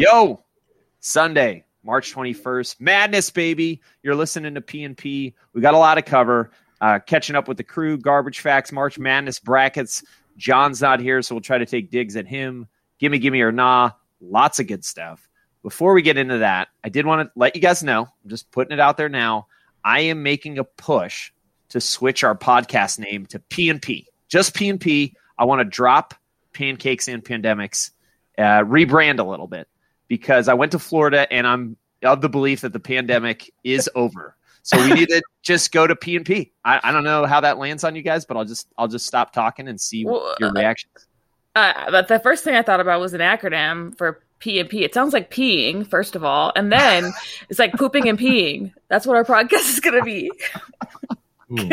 Yo, Sunday, March 21st. Madness, baby. You're listening to PNP. We got a lot to cover. Uh, catching up with the crew, garbage facts, March Madness brackets. John's not here, so we'll try to take digs at him. Gimme, gimme, or nah. Lots of good stuff. Before we get into that, I did want to let you guys know, I'm just putting it out there now. I am making a push to switch our podcast name to PNP. Just PNP. I want to drop pancakes and pandemics, uh, rebrand a little bit because I went to Florida and I'm of the belief that the pandemic is over. So we need to just go to P and P. I don't know how that lands on you guys, but I'll just I'll just stop talking and see well, your reactions. Uh, but the first thing I thought about was an acronym for P and P. It sounds like peeing, first of all, and then it's like pooping and peeing. That's what our podcast is going to be. Ooh,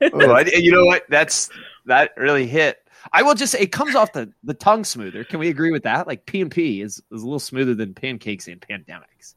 I, you know what? That's that really hit. I will just say it comes off the, the tongue smoother. Can we agree with that? Like P and P is, is a little smoother than pancakes and pandemics.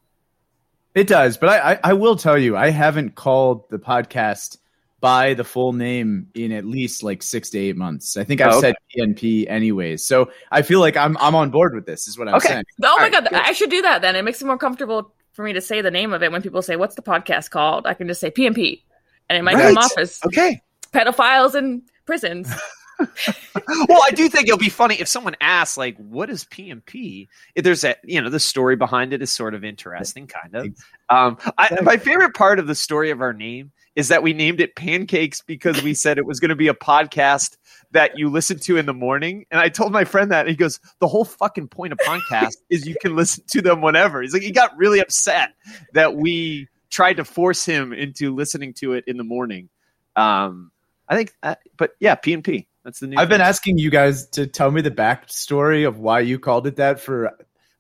It does, but I, I, I will tell you, I haven't called the podcast by the full name in at least like six to eight months. I think I've oh, okay. said PNP anyways. So I feel like I'm I'm on board with this, is what I'm okay. saying. Oh All my right, god, good. I should do that then. It makes it more comfortable for me to say the name of it when people say, What's the podcast called? I can just say PNP. And it might right. come off as okay. pedophiles in prisons. well, I do think it'll be funny if someone asks, like, what is PNP? If there's a, you know, the story behind it is sort of interesting, kind of. Um, I, my favorite part of the story of our name is that we named it Pancakes because we said it was going to be a podcast that you listen to in the morning. And I told my friend that, and he goes, The whole fucking point of podcast is you can listen to them whenever. He's like, he got really upset that we tried to force him into listening to it in the morning. Um, I think, uh, but yeah, PNP. That's the new. I've thing. been asking you guys to tell me the backstory of why you called it that for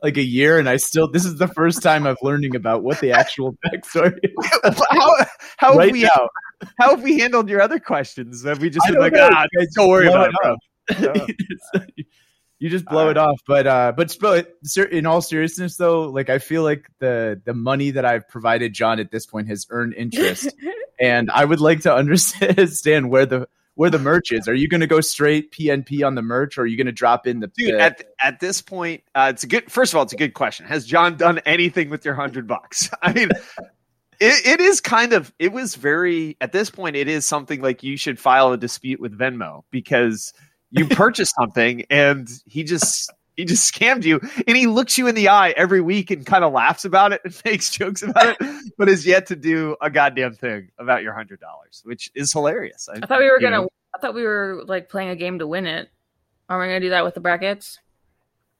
like a year, and I still this is the first time I'm learning about what the actual backstory. Is. how how right have we now. how have we handled your other questions? Have we just been like, know. ah, don't worry about it, you just blow it off. But uh, but in all seriousness, though, like I feel like the the money that I've provided John at this point has earned interest, and I would like to understand where the where the merch is. Are you going to go straight PNP on the merch, or are you going to drop in the? Dude, the- at at this point, uh, it's a good. First of all, it's a good question. Has John done anything with your hundred bucks? I mean. It, it is kind of it was very at this point it is something like you should file a dispute with venmo because you purchased something and he just he just scammed you and he looks you in the eye every week and kind of laughs about it and makes jokes about it but has yet to do a goddamn thing about your hundred dollars which is hilarious. I, I thought we were gonna know. i thought we were like playing a game to win it. Are we gonna do that with the brackets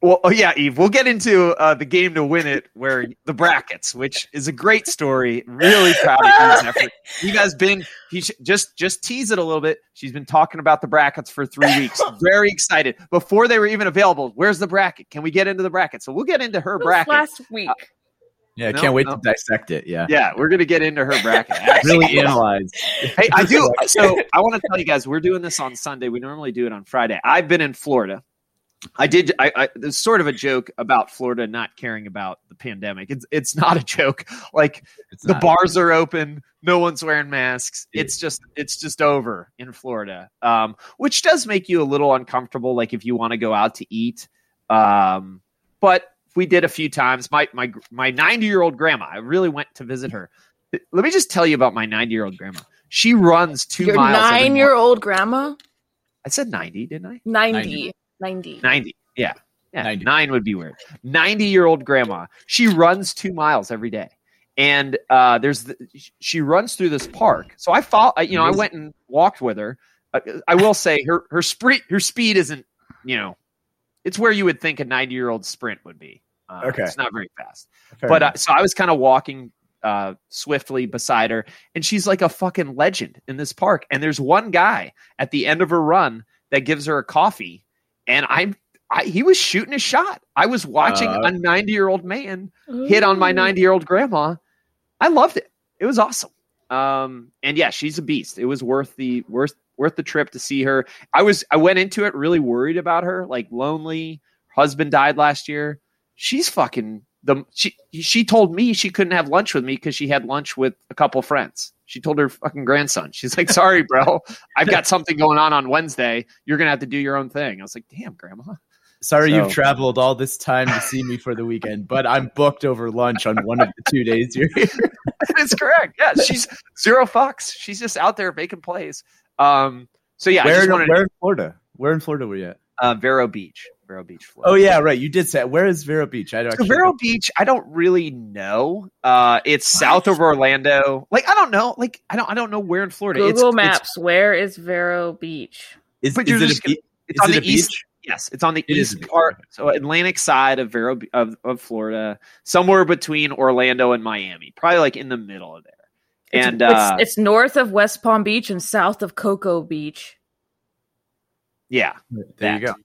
well, oh yeah, Eve. We'll get into uh, the game to win it, where the brackets, which is a great story. Really proud of you. You guys been he sh- just just tease it a little bit. She's been talking about the brackets for three weeks. Very excited before they were even available. Where's the bracket? Can we get into the bracket? So we'll get into her bracket last week. Uh, yeah, no, can't wait no. to dissect it. Yeah, yeah, we're gonna get into her bracket. really analyze. Hey, I do. So I want to tell you guys, we're doing this on Sunday. We normally do it on Friday. I've been in Florida I did. I, I, there's sort of a joke about Florida not caring about the pandemic. It's it's not a joke. Like it's the bars are open, no one's wearing masks. It's just it's just over in Florida, um, which does make you a little uncomfortable. Like if you want to go out to eat, um, but we did a few times. My my my 90 year old grandma. I really went to visit her. Let me just tell you about my 90 year old grandma. She runs two Your miles. Nine year old grandma. I said 90, didn't I? 90. 90. 90. 90. Yeah. Yeah. 90. Nine would be weird. 90 year old grandma. She runs two miles every day. And uh, there's the, she runs through this park. So I follow, you know, I went and walked with her. Uh, I will say her her sprint her speed isn't you know it's where you would think a 90 year old sprint would be. Uh, okay, it's not very fast. Fair but uh, so I was kind of walking uh, swiftly beside her, and she's like a fucking legend in this park. And there's one guy at the end of her run that gives her a coffee and I'm I, he was shooting a shot. I was watching uh, a 90 year old man ooh. hit on my 90 year old grandma. I loved it. It was awesome. Um, and yeah, she's a beast. It was worth the worth worth the trip to see her. I was I went into it really worried about her, like lonely. Husband died last year. She's fucking the she she told me she couldn't have lunch with me because she had lunch with a couple friends. She told her fucking grandson. She's like, "Sorry, bro, I've got something going on on Wednesday. You're gonna have to do your own thing." I was like, "Damn, grandma." Sorry So- you've traveled all this time to see me for the weekend, but I'm booked over lunch on one of the two days you're here. That's correct. Yeah, she's zero fucks. She's just out there making plays. Um, so yeah, I where, just in, wanted where in Florida? Where in Florida were you at? Uh, Vero Beach, Vero Beach, Florida. Oh yeah, right. You did say where is Vero Beach? I don't So actually Vero Beach, I don't really know. Uh, it's south of Orlando. Like I don't know. Like I don't. I don't know where in Florida. It's- Google it's- Maps. where is Vero Beach? is, but is it a gonna- be- It's is on it the east. beach? Yes, it's on the It is a east part, so Atlantic side of Vero of, of Florida, somewhere between Orlando and Miami, probably like in the middle of there. It's, And uh, it's, it's north of West Palm Beach and south of Cocoa Beach. Yeah, There you go.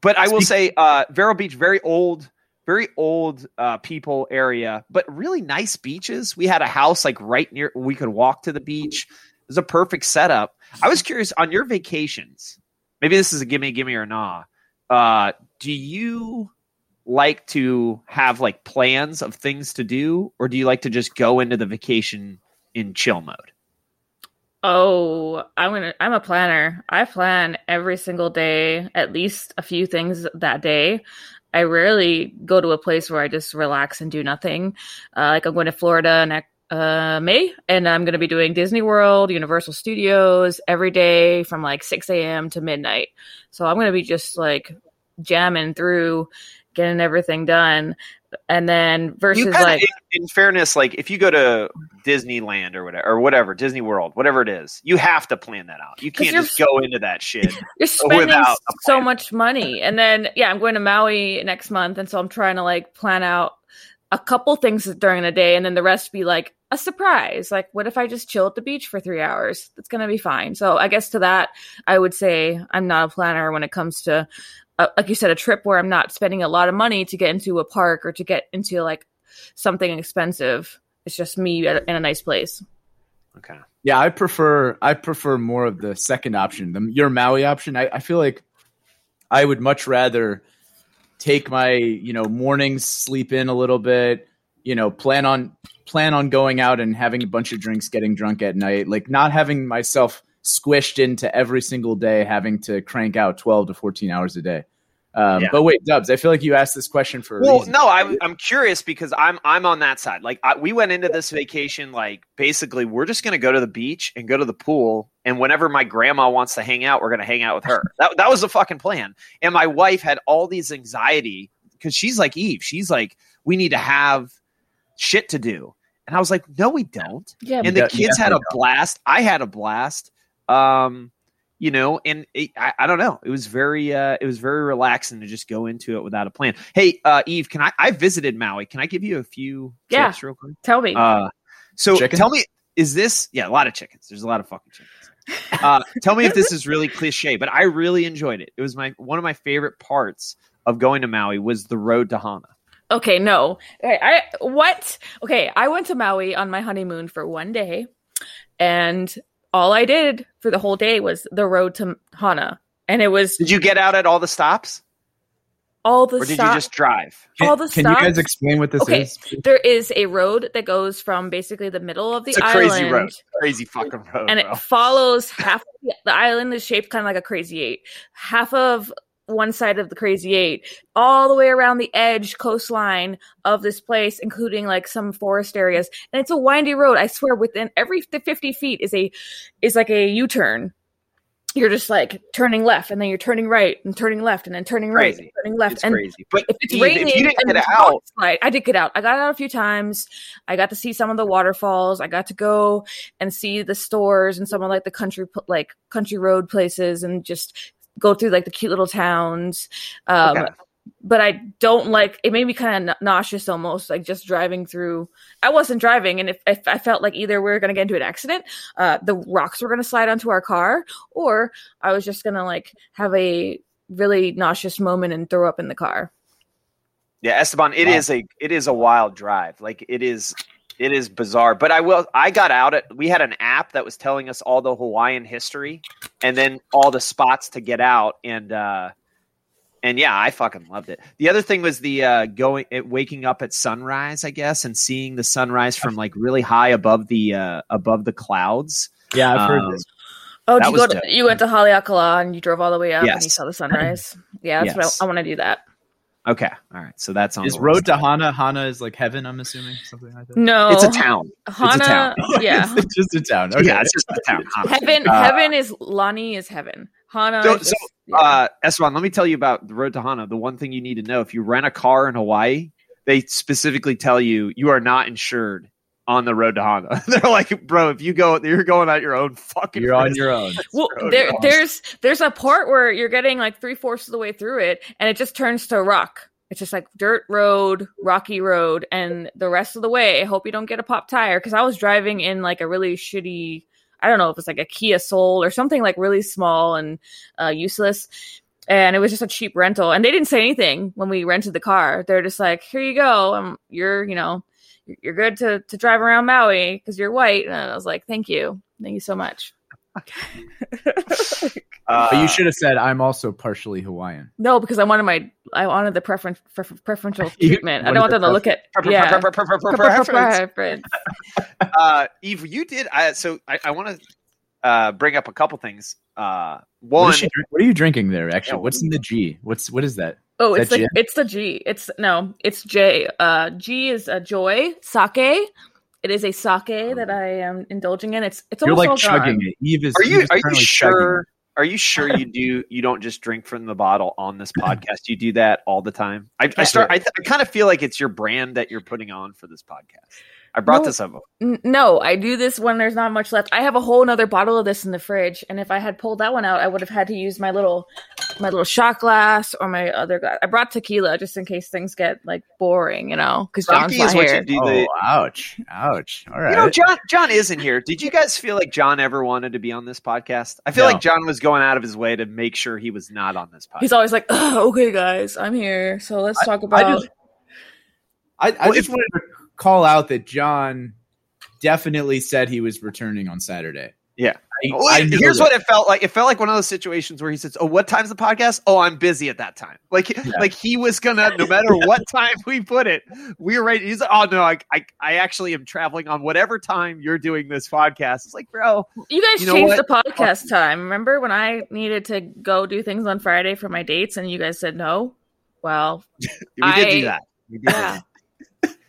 But I will say, uh, Vero Beach, very old, very old uh, people area, but really nice beaches. We had a house like right near. We could walk to the beach. It was a perfect setup. I was curious on your vacations. Maybe this is a gimme, gimme or nah. Uh, do you like to have like plans of things to do, or do you like to just go into the vacation in chill mode? Oh, I'm gonna. I'm a planner. I plan every single day, at least a few things that day. I rarely go to a place where I just relax and do nothing. Uh, like I'm going to Florida next uh, May, and I'm going to be doing Disney World, Universal Studios every day from like 6 a.m. to midnight. So I'm going to be just like jamming through, getting everything done, and then versus kinda- like in, in fairness, like if you go to Disneyland or whatever, or whatever Disney World, whatever it is, you have to plan that out. you can't just go into that shit. You're spending so much money. And then, yeah, I'm going to Maui next month. And so I'm trying to like plan out a couple things during the day and then the rest be like a surprise. Like, what if I just chill at the beach for three hours? That's going to be fine. So I guess to that, I would say I'm not a planner when it comes to, uh, like you said, a trip where I'm not spending a lot of money to get into a park or to get into like something expensive. It's just me in a nice place. Okay. Yeah, I prefer I prefer more of the second option, the your Maui option. I, I feel like I would much rather take my you know mornings, sleep in a little bit, you know, plan on plan on going out and having a bunch of drinks, getting drunk at night, like not having myself squished into every single day having to crank out twelve to fourteen hours a day. Um, Yeah. But wait, Dubs, I feel like you asked this question for a Well, reason. no, I'm I'm curious because I'm I'm on that side. Like I, we went into this vacation like basically we're just going to go to the beach and go to the pool, and whenever my grandma wants to hang out, we're going to hang out with her. That that was the fucking plan. And my wife had all these anxiety because she's like Eve. She's like, we need to have shit to do, and I was like, no, we don't. Yeah. and the kids had a definitely blast. I had a blast. Um, you know, and it, I, I don't know. It was very, uh, it was very relaxing to just go into it without a plan. Hey, uh, Eve, can I? I visited Maui. Can I give you a few Yeah. tips real quick? Tell me. Uh, so Chicken? tell me, is this? Yeah, a lot of chickens. There's a lot of fucking chickens. Uh, tell me if this is really cliche, but I really enjoyed it. It was my one of my favorite parts of going to Maui was the road to Hana. Okay, no. Okay, I what? Okay, I went to Maui on my honeymoon for one day, and all I did for the whole day was the road to Hana, and it was Did you get out at all the stops, all the or did stop- you just drive? Can, all the can you guys explain what this Okay. is? There is a road that goes from basically the middle of the It's a island, crazy road, crazy fucking road, and bro. it follows half. The island is shaped kind of like a crazy eight. Half of one side of the crazy eight, all the way around the edge coastline of this place, including like some forest areas. And it's a windy road. I swear, within every fifty feet is a is like a U turn. You're just like turning left, and then you're turning right, and turning left, and then turning right, Crazy. and turning left. It's and crazy. But if it's Eve, raining, if you didn't get out, slide- I did get out. I got out a few times. I got to see some of the waterfalls. I got to go and see the stores and some of like the country, like country road places, and just go through like the cute little towns. Um, Okay. But I don't like. It made me kind of nauseous, almost like just driving through. I wasn't driving, and if, if I felt like either we were going to get into an accident, uh, the rocks were going to slide onto our car, or I was just going to like have a really nauseous moment and throw up in the car. Yeah, Esteban, it Wow. is a it is a wild drive. Like it is it is bizarre. But I will I got out at we had an app that was telling us all the Hawaiian history and then all the spots to get out and uh and yeah, I fucking loved it. The other thing was the uh going it, waking up at sunrise, I guess, and seeing the sunrise from like really high above the uh above the clouds. Yeah, I've heard Um, this. Oh, did you go to, you went to Haleakala and you drove all the way up yes. and you saw the sunrise? Yeah, that's yes. what I, I want to do that. Okay, all right. So that's on. Is road to Hana? Hana is like heaven. I'm assuming something like that. No, it's a town. Hana, it's a town. Yeah, it's just a town. Okay. Yeah, it's just a town. Hana. Heaven, uh, heaven is Lani is heaven. Hana. So, so yeah. uh, Esteban, let me tell you about the road to Hana. The one thing you need to know: if you rent a car in Hawaii, they specifically tell you you are not insured on the road to Hana. They're like, bro, if you go, you're going at your own fucking. You're on your own. well, there, there's there's a part where you're getting like three fourths of the way through it, and it just turns to rock. It's just like dirt road, rocky road, and the rest of the way, I hope you don't get a pop tire because I was driving in like a really shitty. I don't know if it's like a Kia Soul or something like really small and uh, useless. And it was just a cheap rental, and they didn't say anything when we rented the car. They're just like, "Here you go. Um, you're, you know, you're good to to drive around Maui because you're white." And I was like, "Thank you, thank you so much." uh, but you should have said I'm also partially Hawaiian. No, because I wanted my I wanted the preference preferential treatment. I don't want them to look at yeah. preference. Uh, Eve, you did. I, so I, I want to uh, bring up a couple things. Uh, one, what, what are you drinking there? Actually, what's in the G? What's what is that? Oh, it's like it's the G. It's no, it's J. Uh, G is a joy sake. It is a sake that I am indulging in. It's it's You're like chugging gone. it. Eve is. Are you are you sure? Are you sure you do? You don't just drink from the bottle on this podcast. You do that all the time. I, I start. I, I kind of feel like it's your brand that you're putting on for this podcast. I brought no, this up. No, I do this when there's not much left. I have a whole other bottle of this in the fridge, and if I had pulled that one out, I would have had to use my little my little shot glass or my other glass. I brought tequila just in case things get like boring, you know, because John's not here. Oh, ouch, ouch. All right. You know, John John isn't here. Did you guys feel like John ever wanted to be on this podcast? I feel no. like John was going out of his way to make sure he was not on this podcast. He's always like, oh, "Okay, guys, I'm here, so let's I, talk about." I just, I, I well, just wanted to call out that John definitely said he was returning on Saturday. Yeah. I, I Here's that. what it felt like. It felt like one of those situations where he says, "Oh, what time's the podcast? Oh, I'm busy at that time." Like, yeah. like he was gonna, no matter what time we put it, we were ready. He's like, "Oh no, I, I, I actually am traveling on whatever time you're doing this podcast." It's like, bro, you guys you know changed what? the podcast time. Remember when I needed to go do things on Friday for my dates, and you guys said no? Well, we I, did do that. We did yeah.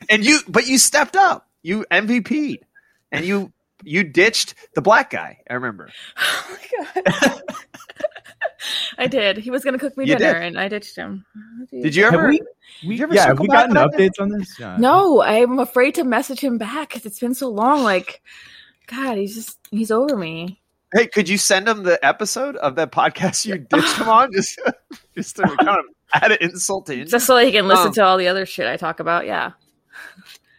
That and you, but you stepped up. You MVP'd, and you you ditched the black guy. I remember. Oh my god. I did. He was going to cook me you dinner, did. and I ditched him. Did you ever? Have we, we, you ever yeah, have we gotten updates on this? Yeah. No, I'm afraid to message him back because it's been so long. Like, God, he's just he's over me. Hey, could you send him the episode of that podcast you ditched him on? Just, just to kind of add an insult to Just so he can listen um, to all the other shit I talk about. Yeah.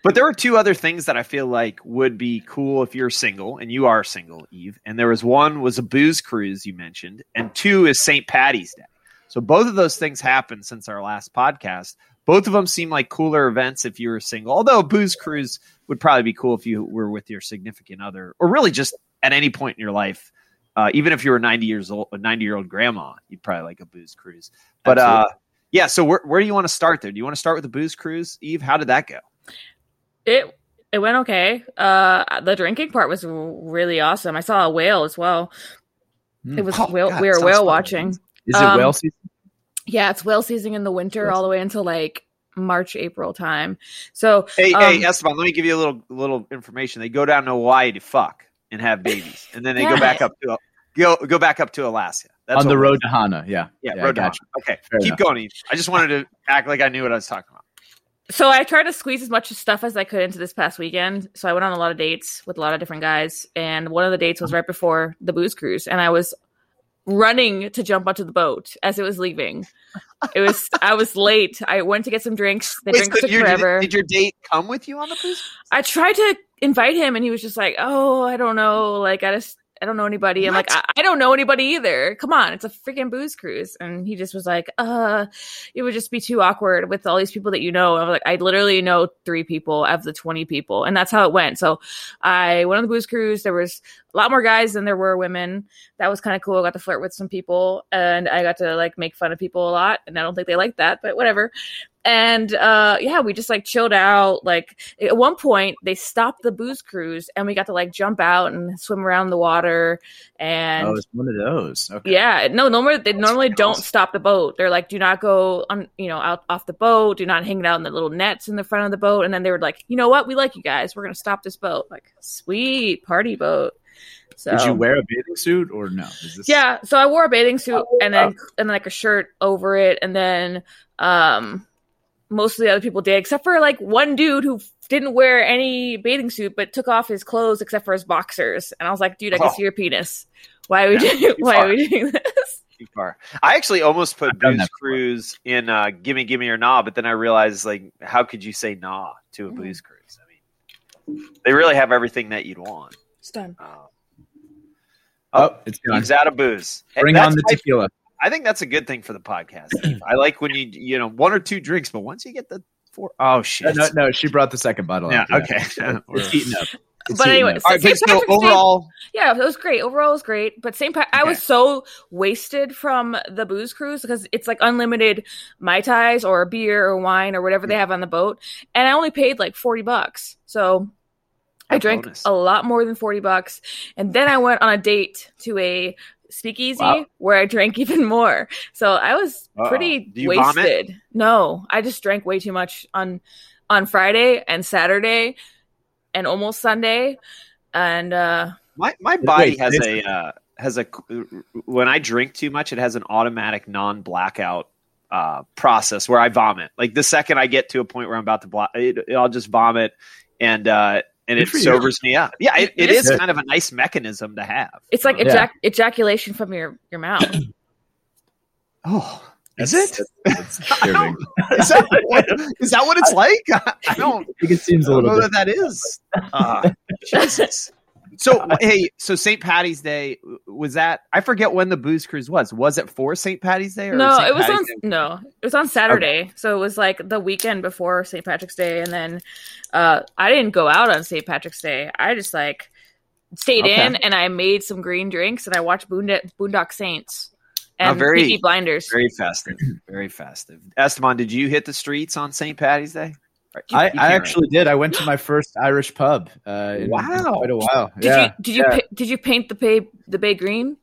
But there are two other things that I feel like would be cool if you're single, and you are single, Eve. And there was one was a booze cruise you mentioned, and two is St. Patty's Day. So both of those things happened since our last podcast. Both of them seem like cooler events if you were single. Although booze cruise would probably be cool if you were with your significant other, or really just at any point in your life. Uh, even if you were 90 years old, a 90 year old grandma, you'd probably like a booze cruise. But uh, yeah, so where, where do you want to start there? Do you want to start with the booze cruise, Eve? How did that go? It it went okay. Uh, the drinking part was really awesome. I saw a whale as well. Mm. It was oh, whale, God, we were whale fun. watching. Is um, it whale season? Yeah, it's whale season in the winter all the way until like March, April time. So hey, um, hey, Esteban, let me give you a little little information. They go down to Hawaii to fuck and have babies, and then they yeah. go back up to go go back up to Alaska. That's on the road to Hana. Yeah, yeah, yeah road to Hana. Okay, Fair keep enough. going. I just wanted to act like I knew what I was talking about so I tried to squeeze as much stuff as I could into this past weekend. So I went on a lot of dates with a lot of different guys, and one of the dates was right before the booze cruise, and I was running to jump onto the boat as it was leaving. It was I was late. I went to get some drinks. The Wait, drinks so took forever. Did, did your date come with you on the cruise? I tried to invite him, and he was just like, "Oh, I don't know. Like I just I don't know anybody. I'm like, I, I, don't know anybody either. Come on, it's a freaking booze cruise. And he just was like, uh, it would just be too awkward with all these people that you know. I was like, I literally know three people of the 20 people. And that's how it went. So I went on the booze cruise. There was a lot more guys than there were women. That was kind of cool. I got to flirt with some people and I got to like make fun of people a lot. And I don't think they liked that, but whatever. And uh yeah we just like chilled out. Like at one point they stopped the booze cruise and we got to like jump out and swim around the water and oh, it's one of those. Okay. yeah no normally they normally don't stop the boat. They're like do not go on you know out off the boat. Do not hang out in the little nets in the front of the boat. And then they were like you know what? We like you guys. We're gonna stop this boat. Like sweet party boat. So Did you wear a bathing suit or no? Is this... yeah so i wore a bathing suit and then and like a shirt over it. And then um most of the other people did except for like one dude who didn't wear any bathing suit but took off his clothes except for his boxers and i was like dude i can Oh. see your penis why are we Yeah, doing why far. are we doing this Too far. I actually almost put I've Booze. Cruise in uh, Gimme Gimme or Nah, but then I realized like how could you say nah to a Mhm. Booze Cruise? I mean, they really have everything that you'd want. it's done Uh, Oh, it's gone. he's out of booze. Bring on the my- tequila. I think that's a good thing for the podcast. I like when you you know one or two drinks, but once you get the four, oh shit. no, no, she brought the second bottle. Yeah. out. Okay. It's heating up. It's But anyway, up. All right, St. so Patrick's Day- overall, Yeah, it was great. Overall, it was great. But St. Pat, I was so wasted from the booze cruise because it's like unlimited mai tais or beer or wine or whatever they have on the boat, and I only paid like forty bucks. So I A drank bonus. a lot more than forty bucks, and then I went on a date to a speakeasy Wow. where I drank even more. So I was Uh-oh. pretty Do you vomit? wasted. No, I just drank way too much on on Friday and Saturday and almost Sunday, and uh my my body Wait, has a uh, has a when I drink too much, it has an automatic non blackout. Uh, process where I vomit. Like the second I get to a point where I'm about to block, it, I'll just vomit, and uh, and it for you. sobers me up. Yeah, it, it Yes. is kind of a nice mechanism to have. It's like ejac- ejaculation from your your mouth. oh, is It's- it? It's disturbing. Is that what, is that what it's like? I don't, I think it seems I a don't little know bit. that that is. Uh, Jesus. So hey, so St. Patty's Day was that? I forget when the booze cruise was. Was it for St. Patty's Day? Or no, St. it was Patty's on Day? no, it was on Saturday. So it was like the weekend before St. Patrick's Day, and then uh, I didn't go out on St. Patrick's Day. I just like stayed Okay. in and I made some green drinks and I watched Boondock, Boondock Saints and Oh, very- Peaky Blinders. Very festive. Very festive. Esteban, did you hit the streets on St. Patty's Day? Right, you- I, you I actually did. I went to my first Irish pub. Uh, in, in Wow. quite a while. did yeah. you did you yeah. pa- did you paint the bay the bay green?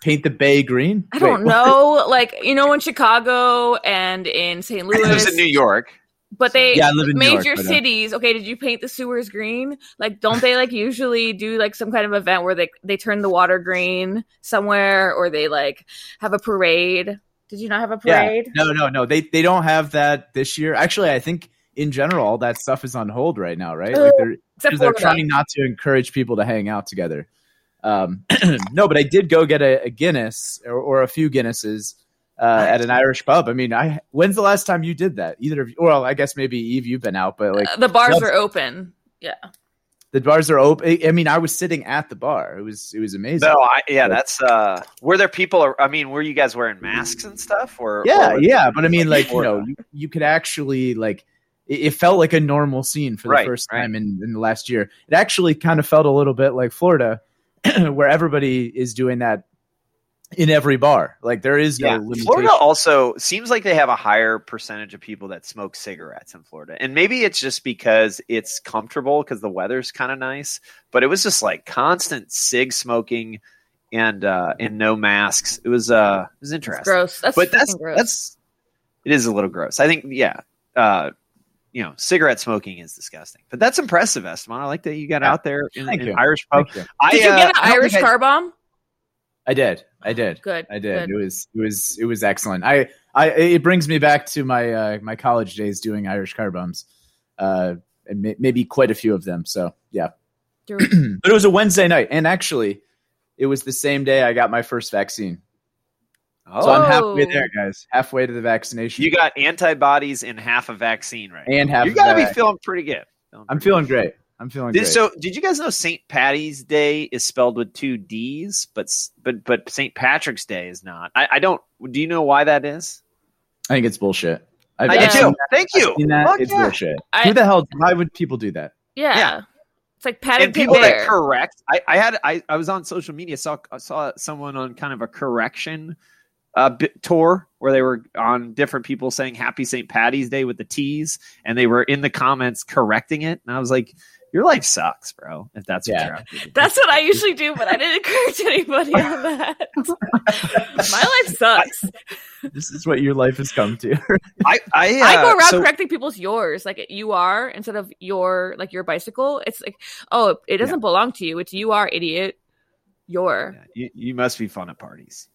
paint the bay green? I don't Wait, know, like you know, in Chicago and in St. It was Louis, in New York. But they Yeah, I live in New York, major uh, cities. Okay, did you paint the sewers green? Like, don't they like usually do like some kind of event where they they turn the water green somewhere, or they like have a parade? Did you not have a parade? Yeah. parade? No, no, no. They they don't have that this year. Actually, I think in general all that stuff is on hold right now, right? Like they're Except because they're trying not to encourage people to hang out together. Um, no, but I did go get a, a Guinness or, or a few Guinnesses uh, at an Irish pub. I mean, I when's the last time you did that? Either of you? Well, I guess maybe Eve, you've been out, but like Uh, the bars are open. Yeah, the bars are open. I mean, I was sitting at the bar. It was it was amazing. No, I, yeah, that's. uh Were there people? I mean, were you guys wearing masks and stuff? Or yeah, or- yeah, but I mean, like you know, you, you could actually like it, felt like a normal scene for the Right, first right. time in, in the last year. It actually kind of felt a little bit like Florida, where everybody is doing that in every bar. Like there is no Yeah, limitation. Florida also seems like they have a higher percentage of people that smoke cigarettes in Florida, and maybe it's just because it's comfortable because the weather's kind of nice. But it was just like constant cig smoking and uh and no masks. It was uh it was it's interesting. gross. That's but that's gross. that's it is a little gross. I think yeah. Uh, you know, cigarette smoking is disgusting, but that's impressive, Esteban. I like that you got Yeah. out there in, Thank in. Irish pub. Thank you. I, Did you uh, get an Irish I- car bomb? I did. I did. Good. I did. Good. It was it was it was excellent. I I it brings me back to my uh, my college days doing Irish car bombs, uh, and may, maybe quite a few of them. So yeah, but it was a Wednesday night, and actually, it was the same day I got my first vaccine. Oh, So I'm halfway Oh. there, guys. Halfway to the vaccination. you got antibodies and half a vaccine, right? and half. you gotta be feeling pretty good. Feeling I'm pretty feeling great. I'm feeling good. great. So, did you guys know St. Patty's Day is spelled with two D's, but but but St. Patrick's Day is not? I, I don't. Do you know why that is? I think it's bullshit. I've, I I've do that- Thank you. that. It's yeah. bullshit. I- Who the hell? Why would people do that? yeah. Yeah. It's like Patty And people that correct. I, I had I, I was on social media saw saw someone on kind of a correction uh, tour where they were on different people saying Happy St. Patty's Day with the T's, and they were in the comments correcting it, and I was like, your life sucks, bro. If that's what you're That's what I usually do, but I didn't correct anybody on that. My life sucks. This is what your life has come to. I I, uh, I go around so, correcting people's yours, like you are instead of your like your bicycle. It's like, oh, it doesn't yeah. belong to you. It's you are idiot. Your. Yeah, you, you must be fun at parties.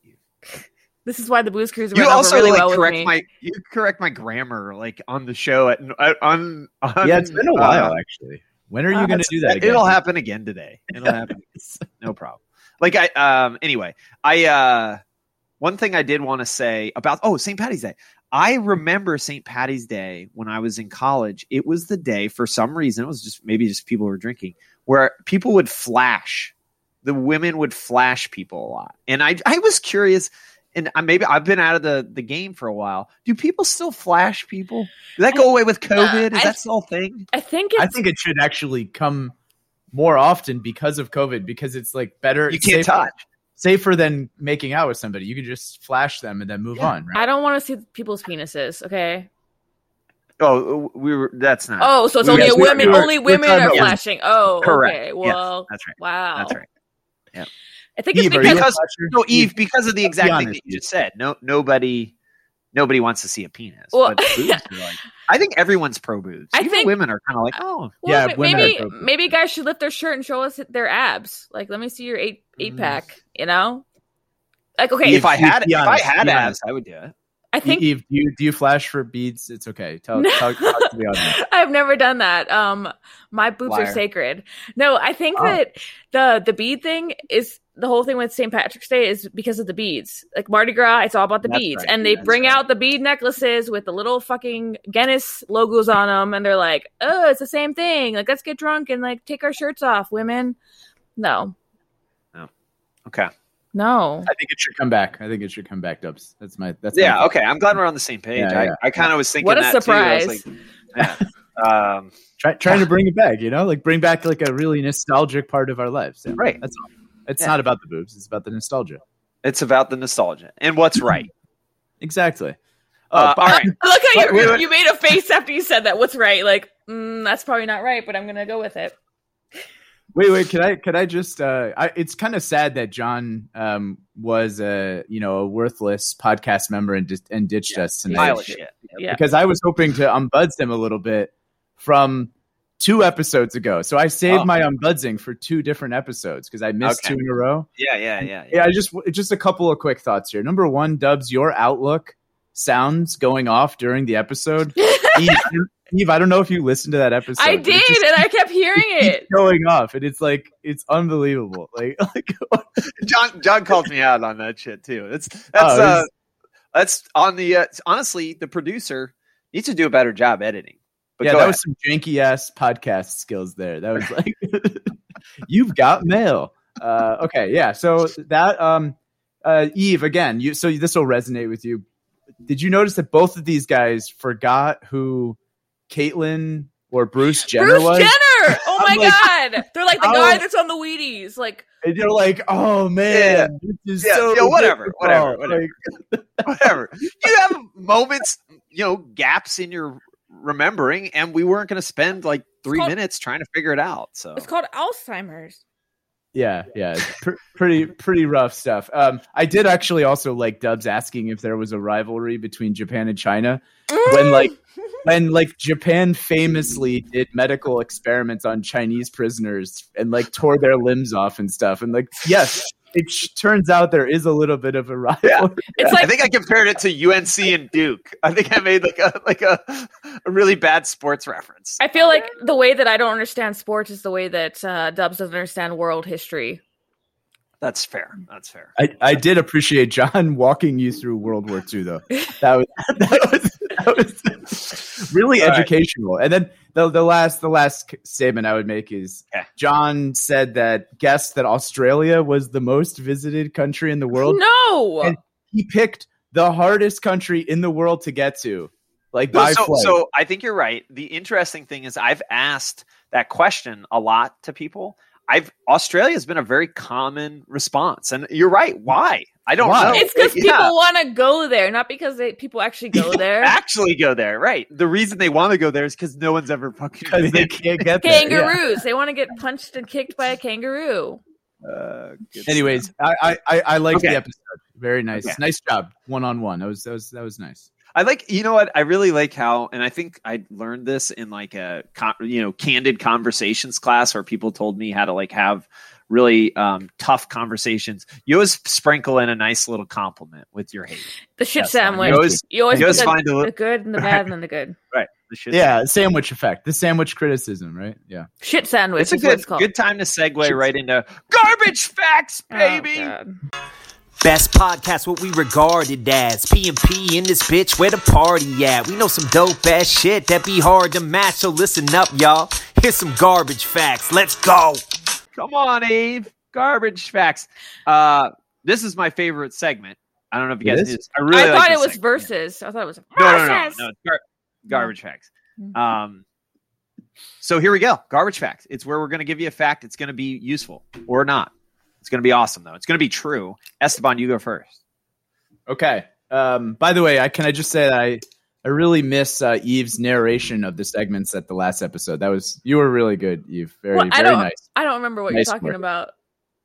This is why the Blues Cruise you also really like well correct my you correct my grammar like on the show at on, on yeah it's been a while uh, actually when are you uh, going to do that? Again? It'll happen again today. It'll happen. no problem. Like I um anyway, I uh one thing I did want to say about oh St. Patty's Day. I remember St. Patty's Day when I was in college. It was the day for some reason. It was just maybe just people were drinking where people would flash. The women would flash people a lot, and I I was curious and maybe I've been out of the, the game for a while. Do people still flash people? Did that go away with uh, COVID? Is I, that still a thing? I think I think it should actually come more often because of COVID because it's like better. You can't safer, touch. Safer than making out with somebody. You can just flash them and then move yeah. on. Right? I don't want to see people's penises. Okay. Oh, we were. That's not. Oh, so it's we, only yes, women. We only women are flashing. Oh, correct. Okay. Well, yes, that's right. Wow. That's right. Yeah. I think Eve, it's because no Eve because of the exact thing that you just said. No, nobody, nobody wants to see a penis. Well, like, I think everyone's pro boobs. I Even think women are kind of like, oh, well, yeah. Maybe maybe guys should lift their shirt and show us their abs. Like, let me see your eight eight mm. pack. You know, like okay, if I had if I had abs, I would do it. I think Eve, do you do you flash for beads? It's okay. Tell, talk, talk to me on that. I've never done that. Um, my boobs Liar. are sacred. No, I think oh. that the the bead thing is the whole thing with St. Patrick's Day is because of the beads. Like Mardi Gras, it's all about the That's beads. Right. And they That's bring right. out the bead necklaces with the little fucking Guinness logos on them. And they're like, oh, it's the same thing. Like, let's get drunk and like take our shirts off, women. No. No. Okay. No. I think it should come back. I think it should come back, Dubs. That's my, that's yeah. My okay. I'm glad we're on the same page. Yeah, yeah. I, I kind of was thinking what a surprise. Like, yeah. um, Try, trying to bring it back, you know, like bring back like a really nostalgic part of our lives. Yeah. Right. That's all. It's yeah. not about the boobs. It's about the nostalgia. It's about the nostalgia and what's right. exactly. Uh, oh, all right. Look how you, you made a face after you said that. What's right? Like mm, that's probably not right, but I'm gonna go with it. Wait, wait. Can I? Can I just? Uh, I, it's kind of sad that John um, was a you know a worthless podcast member and just and ditched yeah, us tonight. Yeah. Because I was hoping to unbuds him a little bit from two episodes ago. So I saved oh. my unbudzing for two different episodes because I missed okay. two in a row. Yeah, yeah, yeah, yeah. Yeah, I just just a couple of quick thoughts here. Number one, Dubs, your outlook sounds going off during the episode. Eve, Eve, I don't know if you listened to that episode. I did, just, and I kept hearing it, going off, and it's like it's unbelievable. Like, like John John calls me out on that shit too. It's that's oh, uh, that's on the uh, honestly the producer needs to do a better job editing but yeah, that ahead. was some janky ass podcast skills there. That was like, you've got mail. Uh, okay, yeah. So that um, uh, Eve again. You so this will resonate with you. Did you notice that both of these guys forgot who Caitlyn or Bruce Jenner Bruce was? Jenner. Oh my like, god! They're like the guy that's on the Wheaties. Like and you're like, oh man, yeah, yeah, so yeah whatever, whatever, whatever, like, whatever. You have moments, you know, gaps in your remembering, and we weren't going to spend like three called, minutes trying to figure it out. So it's called Alzheimer's. Yeah, yeah, pr- pretty pretty rough stuff. Um, I did actually also like Dubs asking if there was a rivalry between Japan and China when like when like Japan famously did medical experiments on Chinese prisoners and like tore their limbs off and stuff. And like, yes, it turns out there is a little bit of a rivalry. Yeah. It's like, I think I compared it to UNC and Duke. I think I made like a like a, a really bad sports reference. I feel like the way that I don't understand sports is the way that uh, Dubs doesn't understand world history. That's fair. That's fair. I, I did appreciate John walking you through World War II, though. That was, that was really All educational. Right. And then the the last the last statement I would make is yeah. John said that guessed that Australia was the most visited country in the world. No, and he picked the hardest country in the world to get to. Like by so, so I think you're right. The interesting thing is I've asked that question a lot to people. I've Australia has been a very common response, and you're right. Why? I don't Why? know. It's because Like, yeah, people want to go there, not because they, people actually go there. actually go there, right? The reason they want to go there is because no one's ever fucking because they can't get there. Yeah. Kangaroos. They want to get punched and kicked by a kangaroo. Uh, Anyways. I I, I, I liked Okay. the episode. Very nice. Okay. Nice job. One on one. That was that was that was nice. I like you know what I really like how, and I think I learned this in like a con- you know candid conversations class where people told me how to like have really um, tough conversations. You always sprinkle in a nice little compliment with your hate. The shit That's sandwich. You always, you always you put always the, find a the good and the bad and then the good. right. The shit Yeah, sandwich effect. The sandwich criticism, right? Yeah. Shit sandwich It's a good it's good time to segue right into garbage facts, Oh, baby. God. Best podcast, what we regarded as P&P in this bitch, where the party at? We know some dope ass shit that be hard to match, so listen up, y'all. Here's some garbage facts. Let's go. Come on, Eve. Garbage facts. Uh, this is my favorite segment. I don't know if you It guys is? knew this. I really I like thought this it was segment. verses. I thought it was No, no, no, no. Gar- garbage facts. Um, so here we go. Garbage facts. It's where we're going to give you a fact. It's going to be useful or not. It's going to be awesome though. It's going to be true. Esteban, you go first. Okay. Um, by the way, I can I just say that I I really miss uh, Eve's narration of the segments at the last episode. That was you were really good, Eve. Very Well, I very don't- nice. I don't remember what Nice you're talking work. about.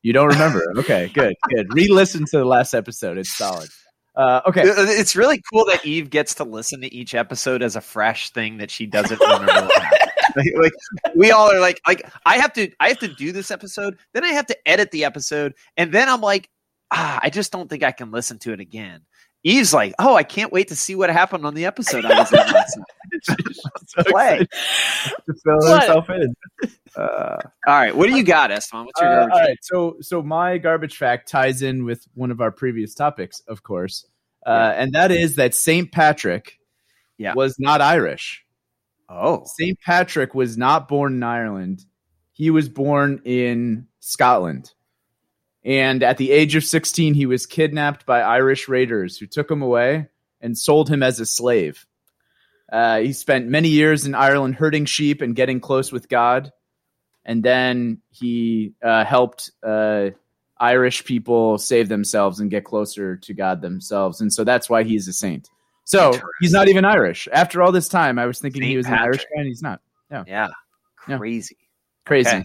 You don't remember? Okay, good, good. Re-listen to the last episode. It's solid. Uh, okay. It's really cool that Eve gets to listen to each episode as a fresh thing that she doesn't remember. like, like, we all are like like I have to I have to do this episode, then I have to edit the episode, and then I'm like, ah, I just don't think I can listen to it again. Eve's like, oh, I can't wait to see what happened on the episode I was in last night. So Play. to fill What? herself in. Uh, all right, what do you got, Esteban? What's your Uh, garbage? all right, so so my garbage fact ties in with one of our previous topics, of course, uh, and that is that Saint Patrick Yeah. was not Irish. Oh, Saint Patrick was not born in Ireland. He was born in Scotland. And at the age of 16, he was kidnapped by Irish raiders who took him away and sold him as a slave. Uh, he spent many years in Ireland herding sheep and getting close with God. And then he uh, helped uh, Irish people save themselves and get closer to God themselves. And so that's why he's a saint. So he's not even Irish. After all this time, I was thinking he Saint was an Irish guy, and he's not. yeah, Yeah. crazy. Crazy. Okay.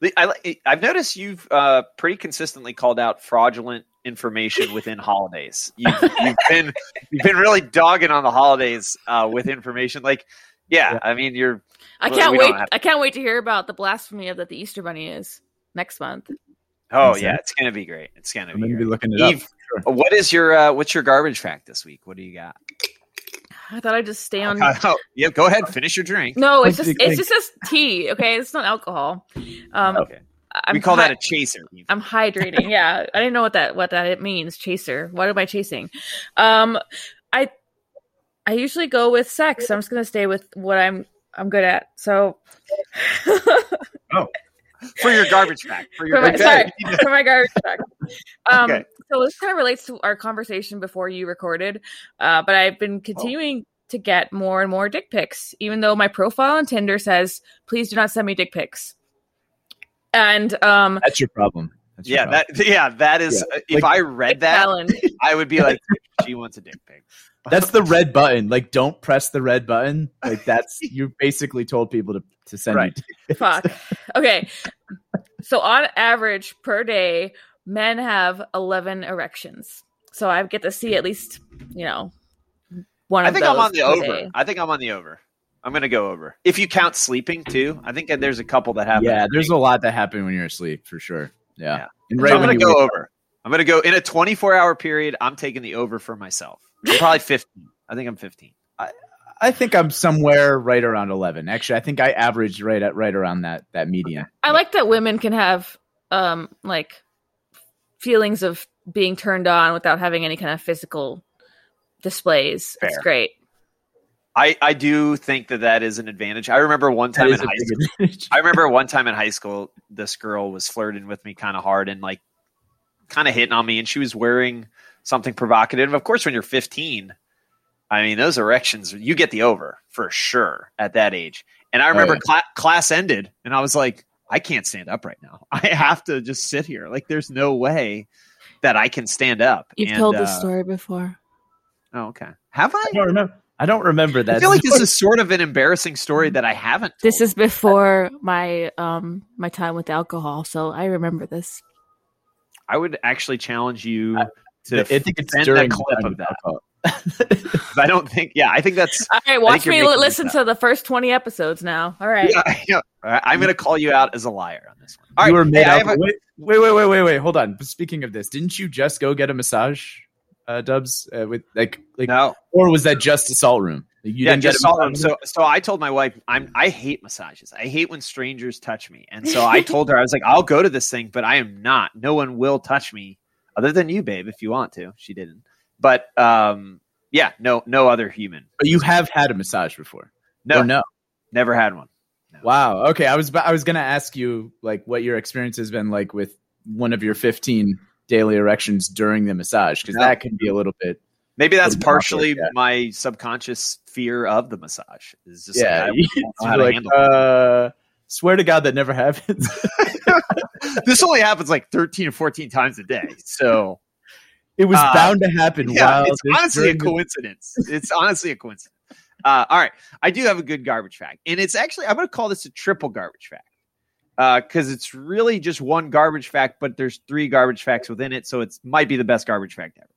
The- I, I've noticed you've uh, pretty consistently called out fraudulent information within holidays. You've, you've been you've been really dogging on the holidays uh, with information. Like, yeah, Yeah. I mean, you're I can't wait. have- I can't wait to hear about the blasphemy of that the Easter Bunny is next month. oh Makes yeah, sense. it's gonna be great. It's gonna I'm be, going to be looking it Eve, up. what is your uh, what's your garbage fact this week? What do you got? I thought I'd just stay on. Oh, yeah, go ahead, finish your drink. No, it's just it's just this tea. Okay, it's not alcohol. Um, Okay, I'm we call hy- that a chaser. I'm hydrating. yeah, I didn't know what that what that it means. Chaser. What am I chasing? Um, I I usually go with sex. I'm just gonna stay with what I'm I'm good at. So oh. for your garbage fact. For your for my, garbage sorry, fact. for my garbage bag. Um, Okay. So this kind of relates to our conversation before you recorded, uh, but I've been continuing to get more and more dick pics, even though my profile on Tinder says, "Please do not send me dick pics." And um, That's your problem. That's your Yeah, problem. that yeah, that is. uh, if like- I read that, Alan, I would be like, she wants a dick pic. that's the red button. Like, don't press the red button. Like, that's you basically told people to, to send Right. you. fuck. Okay, so on average per day, men have eleven erections. So I get to see at least, you know, one I of think those I'm on the over. day. I think I'm on the over. I'm gonna go over. If you count sleeping too, I think there's a couple that happen. Yeah, there's a lot that happen when you're asleep for sure. Yeah, Yeah. and So I'm gonna go wake- over. I'm gonna go in a 24 hour period. I'm taking the over for myself. I'm probably 15. I think I'm 15. I think I'm somewhere right around 11. Actually, I think I averaged right at right around that that median. I like that women can have um like feelings of being turned on without having any kind of physical displays. It's great. I I do think that that is an advantage. I remember one time in high school. advantage. I remember one time in high school, this girl was flirting with me kind of hard and like kind of hitting on me, and she was wearing something provocative. Of course, when you're 15, I mean, those erections, you get the over for sure at that age. And I remember yeah. cla- class ended, and I was like, I can't stand up right now. I have to just sit here. Like there's no way that I can stand up. You've And, told uh, this story before. Oh, okay. Have I? I don't remember. I don't remember that. I feel like this is sort of an embarrassing story that I haven't. This is before my um my time with alcohol, so I remember this. I would actually challenge you I- to I think it's send a during the clip of that. I don't think. Yeah, I think that's. All right, watch me listen to the first twenty episodes now. All right. Yeah, yeah. All right, I'm going to call you out as a liar on this one. All right, you were made I out. a- wait, wait, wait, wait, wait, wait. Hold on. Speaking of this, didn't you just go get a massage, uh, Dubs? Uh, with like, like, no. or was that just a salt room? Like, You yeah, didn't just get a saw So, so I told my wife, I'm, I hate massages. I hate when strangers touch me, and so I told her, I was like, I'll go to this thing, but I am not. No one will touch me, other than you, babe, if you want to. She didn't, but um, yeah, no, no other human. But you have had a massage before. No, Or no. never had one. Wow. Okay. I was I was gonna ask you like what your experience has been like with one of your 15 daily erections during the massage because No. that can be a little bit. Maybe that's partially awkward, yeah. my subconscious fear of the massage. Is just yeah. like, I don't know how to like, uh, swear to God that never happens. this only happens like 13 or 14 times a day. So it was Uh, bound to happen. yeah, while it's honestly a during the- coincidence. It's honestly a coincidence. Uh, all right, I do have a good garbage fact, and it's actually I'm going to call this a triple garbage fact because it's really just one garbage fact, but there's three garbage facts within it, so it might be the best garbage fact ever.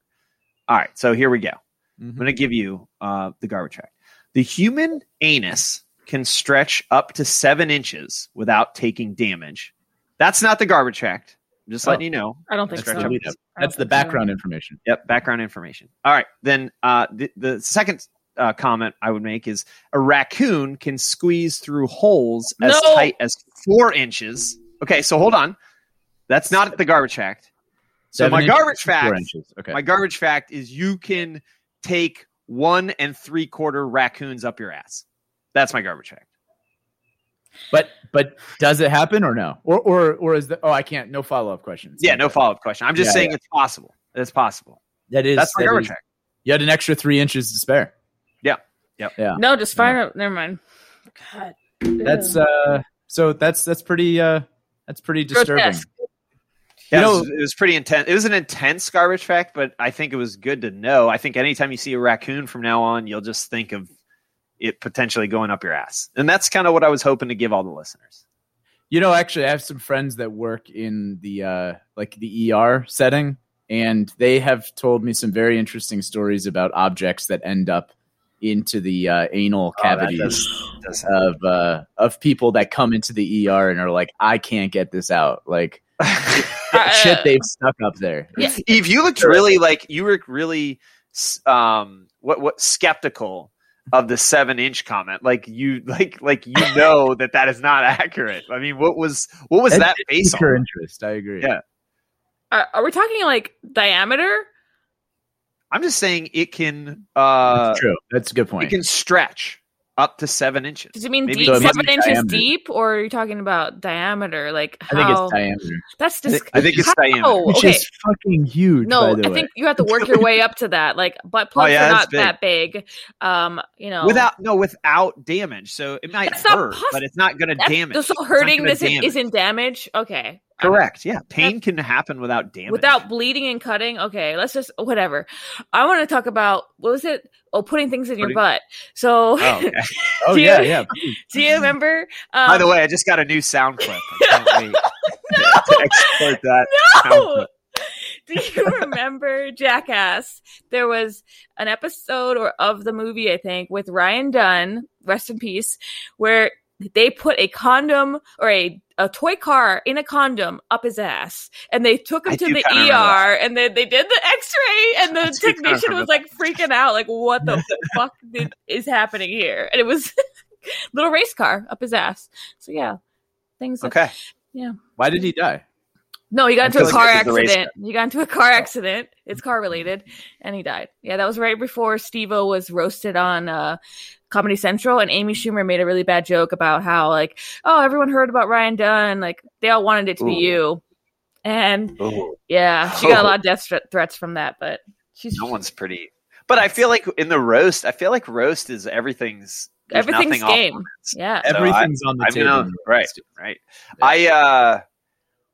All right, so here we go. I'm Mhm. going to give you uh, the garbage fact. The human anus can stretch up to seven inches without taking damage. That's not the garbage fact. I'm just Oh. letting you know. I don't think That's so. the lead up. I don't That's the think so. background information. Yep, background information. All right, then uh, the, the second uh, comment I would make is a raccoon can squeeze through holes as No. tight as four inches. Okay, so hold on. That's not the garbage fact. So Seven my inches garbage to four fact, inches. Okay. my garbage fact is you can take one and three quarter raccoons up your ass. That's my garbage fact. But but does it happen or no? Or or or is the oh I can't no follow up questions. Yeah, no follow up question. I'm just Yeah, saying it's possible. It's possible. That is That's my that garbage is- fact. You had an extra three inches to spare. Yeah. No, just fire up. Never mind. God. That's uh so that's that's pretty uh that's pretty disturbing. Grotesque. Yeah, You it, was, it was pretty intense. It was an intense garbage fact, but I think it was good to know. I think anytime you see a raccoon from now on, you'll just think of it potentially going up your ass, and that's kind of what I was hoping to give all the listeners. You know, actually I have some friends that work in the uh like the ER setting and they have told me some very interesting stories about objects that end up into the uh, anal Oh, cavities does- does- of uh of people that come into the ER and are like I can't get this out. Like Uh, shit they've stuck up there. Yeah. Eve, you looked really like you were really um what what skeptical of the seven inch comment. Like you like like you know that that is not accurate. I mean, what was what was It that did based her on? interest. I agree. Yeah. Are, are we talking like diameter? I'm just saying it can uh That's true. That's a good point. it can stretch up to seven inches. Does it mean Maybe deep, So it seven inches diameter. deep, or are you talking about diameter? Like how? I think it's diameter. That's I just I think it's How? diameter. Which okay. is fucking huge, no. by the I way. think you have to work your way up to that. Like butt plugs yeah, are not big. that big. Um, you know, Without no, without damage. So it might That's hurt, possi- but it's not going to damage. So hurting this damage. isn't damage. Okay, correct. Yeah, pain can happen without damage. without bleeding and cutting. Okay, let's just whatever. I want to talk about what was it? Oh, putting things in your butt. So, Oh, okay. oh you- yeah, yeah. do you remember? Um, By the way, I just got a new sound clip. I can't wait to export that. no. Do you remember Jackass? There was an episode or of the movie, I think, with Ryan Dunn, rest in peace, where they put a condom or a, a toy car in a condom up his ass and they took him I to the ER and then they did the x-ray and the kinda technician was like freaking out like what the fuck did, is happening here and it was little race car up his ass so yeah things that- yeah Why did he die? no, he got I into a car the accident. He got into a car accident. It's car related, and he died. Yeah, that was right before Steve-O was roasted on uh, Comedy Central, and Amy Schumer made a really bad joke about how like, oh, everyone heard about Ryan Dunn, like they all wanted it to be you, and Ooh, yeah, she got a lot of death thre- threats from that, but she's no one's pretty. But I feel like in the roast, I feel like roast is everything's Everything's nothing game. limits. Yeah. So I- Everything's on the I table. know, right, right. Yeah. I uh,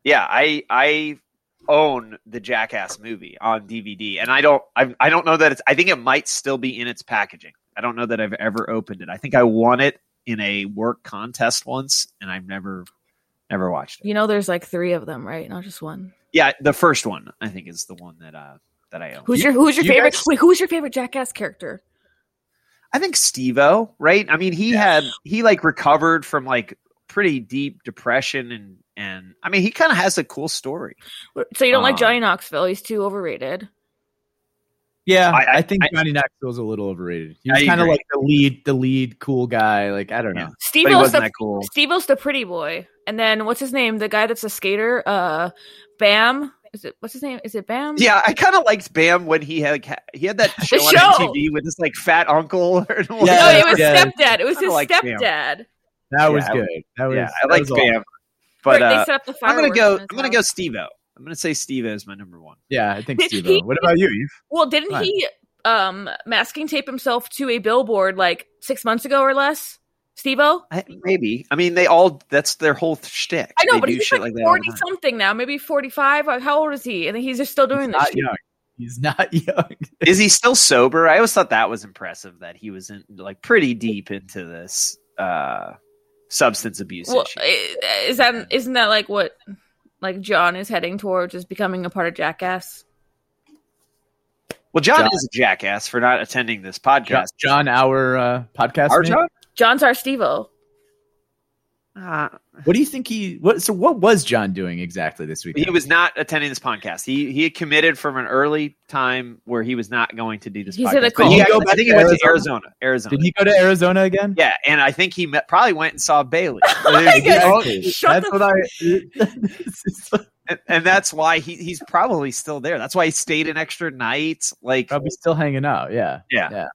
yeah, I I own the Jackass movie on DVD, and I don't I I don't know that it's. I think it might still be in its packaging. I don't know that I've ever opened it. I think I won it in a work contest once, and I've never never watched it. You know, there's like three of them, right? Not just one. Yeah, the first one I think is the one that uh that I own. Who's your Who's your you favorite? guys- Wait, who's your favorite Jackass character? I think Steve-O, right? I mean, he had he like recovered from like pretty deep depression and and I mean, he kind of has a cool story. So you don't like Um, Johnny Knoxville? He's too overrated. Yeah, I- I, I- think I- Johnny Knoxville's a little overrated. He was kind of like the lead, the lead cool guy. Like I don't know. Yeah. Steve O's wasn't the that cool. Steve O's the pretty boy, and then what's his name? The guy that's a skater. Uh, Bam. Is it what's his name? Is it Bam? Yeah, I kind of liked Bam when he had he had that show, on show! MTV with this like fat uncle. or No, it was yeah. stepdad. It was Kinda his like Bam. stepdad. That was Yeah, good. That was. yeah, I that like was all- Bam, but Where they uh, set up the I'm gonna go. I'm gonna go Steve-O. I'm gonna say Steve-O is my number one. Yeah, I think He- Steve. What about you? Eve? Well, didn't Fine. he um masking tape himself to a billboard like six months ago or less? Steve O? I, maybe. I mean, they all. That's their whole shtick. I know, They but he's shit like, that all the 40 time. something now, maybe 45. How old is he? And he's just still doing He's this. not young. He's not young. Is he still sober? I always thought that was impressive that he was in like pretty deep into this uh substance abuse Well, issue. is that isn't that like what like John is heading towards is becoming a part of Jackass? Well, John, John- is a jackass for not attending this podcast. John our uh, podcast. Our? John? John's our Stevo. O. What do you think he? What? So what was John doing exactly this week? he was not attending this podcast. He he had committed from an early time where he was not going to do this He's podcast. in a But he Did he go actually- I think he to went to Arizona? Arizona. Arizona. Did he go to Arizona again? Yeah, and I think he met, probably went and saw Bailey. Exactly. Shut That's what I. and, and that's why he, he's probably still there. That's why he stayed an extra night. Like, Probably still hanging out. Yeah, yeah, yeah.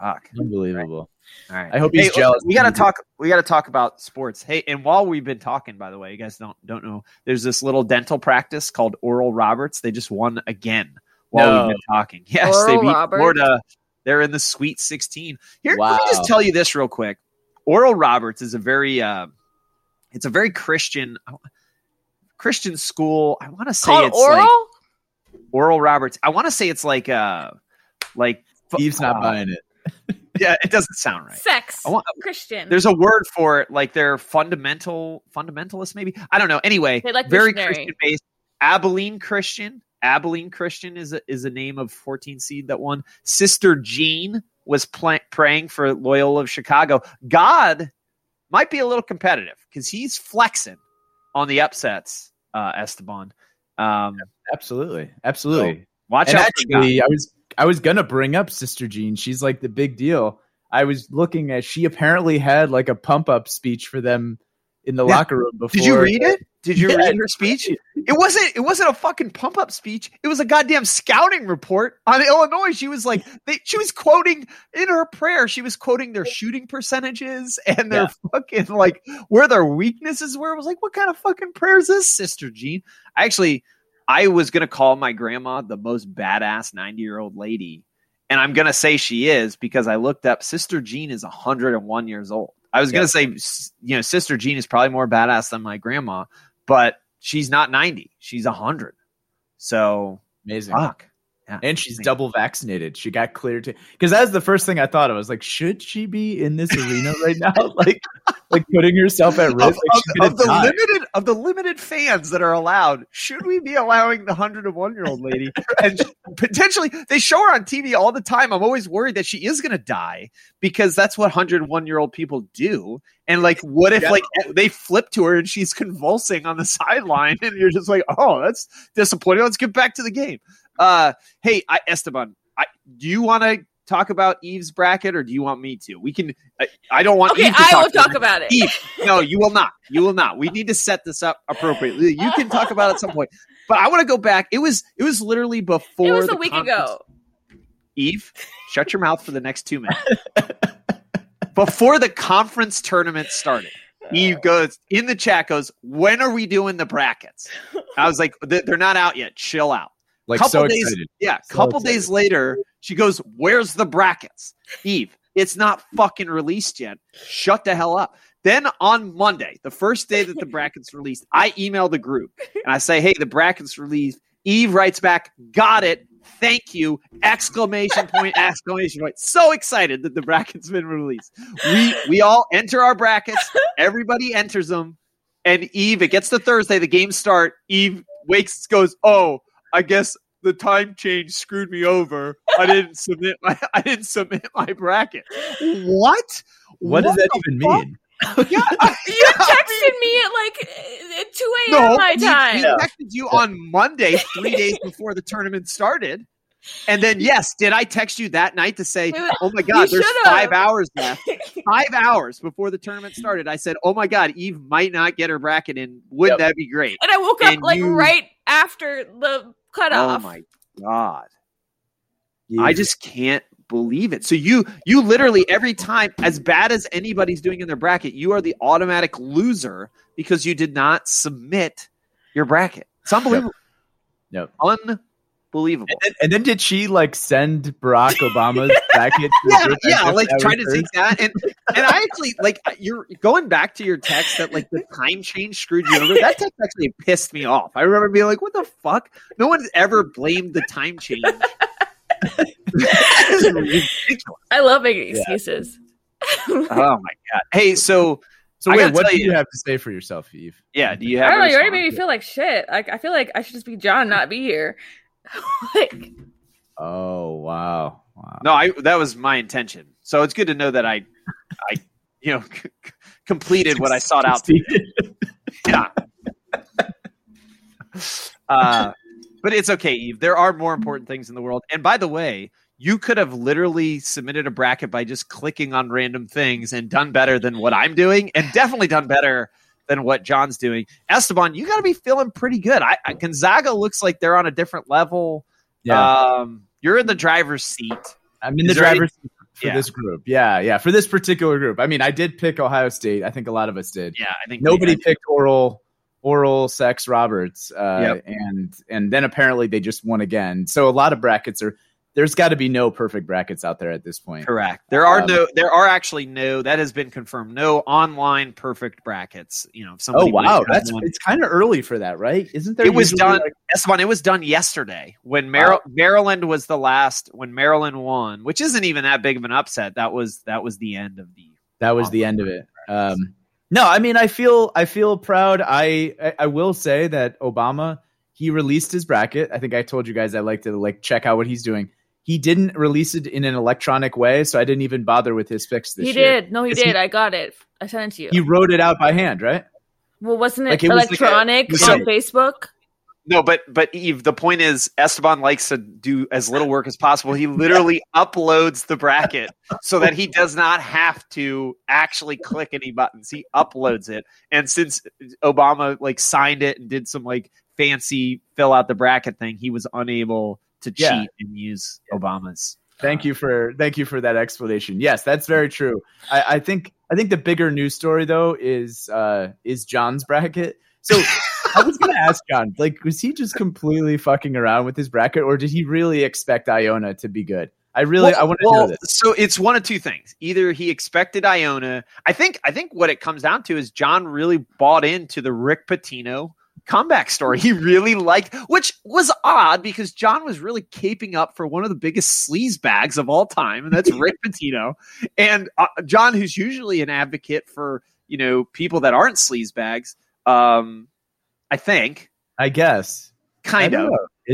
It's fuck. unbelievable. All right. I hope he's Hey, jealous. We got to talk. We got to talk about sports. Hey, and while we've been talking, by the way, you guys don't don't know. There's this little dental practice called Oral Roberts. They just won again while No. we've been talking. Yes, they beat Roberts? Florida. They're in the Sweet 16. Here, let me just tell you this real quick. Oral Roberts is a very, uh, it's a very Christian, Christian school. I want to say Called it's Oral? like Oral Roberts. I want to say it's like, uh, like Steve's not uh, buying it. Yeah, it doesn't sound right. Sex. I want- Christian. There's a word for it, like they're fundamental, fundamentalist, maybe. I don't know. Anyway, They like very. Christian based. Abilene Christian. Abilene Christian is a, is a name of 14 seed that won. Sister Jean was pla praying for Loyola of Chicago. God might be a little competitive because he's flexing on the upsets. Uh, Esteban. Um, Absolutely, absolutely. watch and out. for God. actually, I was I was gonna bring up Sister Jean. She's like the big deal. I was looking at. She apparently had like a pump up speech for them in the Yeah. locker room before. Did you read it? Did you Yeah. read her speech? It wasn't. It wasn't a fucking pump up speech. It was a goddamn scouting report on Illinois. She was like, they, she was quoting in her prayer. She was quoting their shooting percentages and their fucking like where their weaknesses were. I was like, what kind of fucking prayer is this, Sister Jean? I actually, I was gonna call my grandma the most badass ninety year old lady, and I'm gonna say she is because I looked up. Sister Jean is 101 years old. I was gonna say, you know, Sister Jean is probably more badass than my grandma, but she's not 90. She's 100. So Amazing. fuck. Yeah. And she's double vaccinated. She got cleared to because that's the first thing I thought. I was like, should she be in this arena right now? Like, like putting herself at risk. Of, Like, of- of the die. limited of the limited fans that are allowed, should we be allowing the hundred and one year old lady? And potentially, they show her on TV all the time. I'm always worried that she is going to die because that's what hundred one year old people do. And like, what if Yeah. like eh, they flip to her and she's convulsing on the sideline, and you're just like, oh, that's disappointing. Let's get back to the game. Uh, hey, I, Esteban, I, do you want to talk about Eve's bracket, or do you want me to? We can. I, I don't want. Okay, Eve to I will about talk about it. Eve, no, you will not. You will not. We need to set this up appropriately. You can talk about it at some point. But I want to go back. It was it was literally before It was a week conference- ago. Eve, shut your mouth for the next two minutes. before the conference tournament started. Eve goes in the chat goes, "When are we doing the brackets?" I was like, "They're not out yet. Chill out." Like couple so days- excited. Yeah, So couple excited. days later, she goes, "Where's the brackets?" Eve, It's not fucking released yet. Shut the hell up. Then on Monday, the first day that the brackets released, I email the group and I say, "Hey, the brackets released." Eve writes back, "Got it. Thank you!" Exclamation point! Exclamation point! So excited that the brackets been released. We we all enter our brackets. Everybody enters them, and Eve. It gets to Thursday. The games start. Eve wakes, goes, "Oh, I guess the time change screwed me over. I didn't submit my I didn't submit my bracket. What? What, what does that even fuck? mean? yeah, you texted me at like 2 a.m. No, my time. He texted you on Monday, three days before the tournament started. And then, yes, did I text you that night to say, "Oh my God, there's five hours left, five hours before the tournament started"? I said, "Oh my God, Eve might not get her bracket in. Wouldn't yep. that be great?" And I woke and up like you... right after the cutoff. Oh my God, yeah. I just can't believe it. So you you literally every time, as bad as anybody's doing in their bracket, you are the automatic loser because you did not submit your bracket. It's unbelievable. Yep. yep. Unbelievable. And then, and then, did she like send Barack Obama's bracket? yeah, yeah, like trying to take that, and and I actually like you're going back to your text that like the time change screwed you over. That text actually pissed me off. I remember being like, "What the fuck?" No one's ever blamed the time change I love making excuses. Yeah. oh my god! Hey, so so wait, what do you, you, have to say for yourself, Eve? Yeah, do you have? I don't know. You already made me feel like shit. Like I feel like I should just be John, not be here. like, oh wow, wow. No, I that was my intention. So it's good to know that I, I, you know, c- completed what I sought out. To yeah. Uh, but it's okay, Eve. There are more important things in the world. And by the way, you could have literally submitted a bracket by just clicking on random things and done better than what I'm doing, and definitely done better than what John's doing. Esteban, you got to be feeling pretty good. I, I, Gonzaga looks like they're on a different level. Yeah. Um, you're in the driver's seat. I'm in Is the driver's any- seat for yeah. this group. Yeah, yeah, for this particular group. I mean, I did pick Ohio State. I think a lot of us did. Yeah, I think nobody picked Oral Oral Sex Roberts, uh, yep. and and then apparently they just won again. So a lot of brackets are. There's got to be no perfect brackets out there at this point. Correct. There are um, no. There are actually no. That has been confirmed. No online perfect brackets. You know. oh wow, that's one. it's kind of early for that, right? Isn't there? It was done. Like- Esteban, it was done yesterday when Mar- Maryland was the last. When Maryland won, which isn't even that big of an upset. That was that was the end of the. That was the end of it. Um, no, I mean I feel I feel proud. I, I, I will say that Obama he released his bracket. I think I told you guys I like to like check out what he's doing. He didn't release it in an electronic way, so I didn't even bother with his fix this year. he year. did. No, he did. He, I got it. I sent it to you. He wrote it out by hand, right? Well, wasn't it, like it electronic like a, on Facebook? No, but but Eve, the point is Esteban likes to do as little work as possible. He literally uploads the bracket so that he does not have to actually click any buttons. He uploads it. And since Obama like signed it and did some like fancy fill out the bracket thing, he was unable to cheat yeah. and use. Obama's. Thank you for thank you for that explanation. Yes, that's very true. I, I think I think the bigger news story though is uh is John's bracket. So I was gonna ask John, like, was he just completely fucking around with his bracket, or did he really expect Iona to be good? I really, well, I want to well, know this. So it's one of two things. Either he expected Iona. I think, I think what it comes down to is John really bought into the Rick Pitino comeback story. He really liked, which was odd because John was really caping up for one of the biggest sleaze bags of all time, and that's Rick Pitino. And uh, John, who's usually an advocate for you know people that aren't sleaze bags, um, I think. I guess. Kind I of.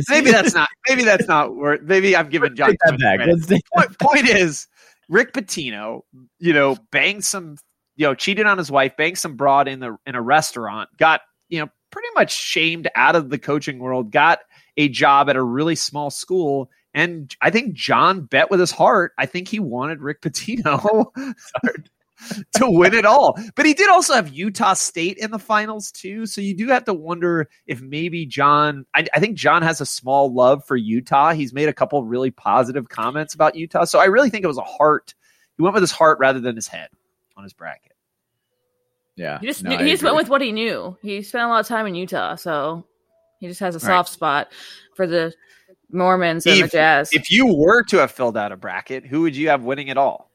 Maybe that's not. Maybe that's not worth. Maybe I'm giving John. That point, point is, Rick Pitino, you know, banged some, you know, cheated on his wife, banged some broad in the in a restaurant, got you know pretty much shamed out of the coaching world, got a job at a really small school. And I think John bet with his heart. I think he wanted Rick Pitino to win it all. But he did also have Utah State in the finals too. So you do have to wonder if maybe John. I, I, think John has a small love for Utah. He's made a couple really positive comments about Utah. So I really think it was a heart. He went with his heart rather than his head on his bracket. Yeah, he just no, he just went with what he knew. He spent a lot of time in Utah, so he just has a soft right. spot for the Mormons and if, the Jazz. If you were to have filled out a bracket, who would you have winning it all?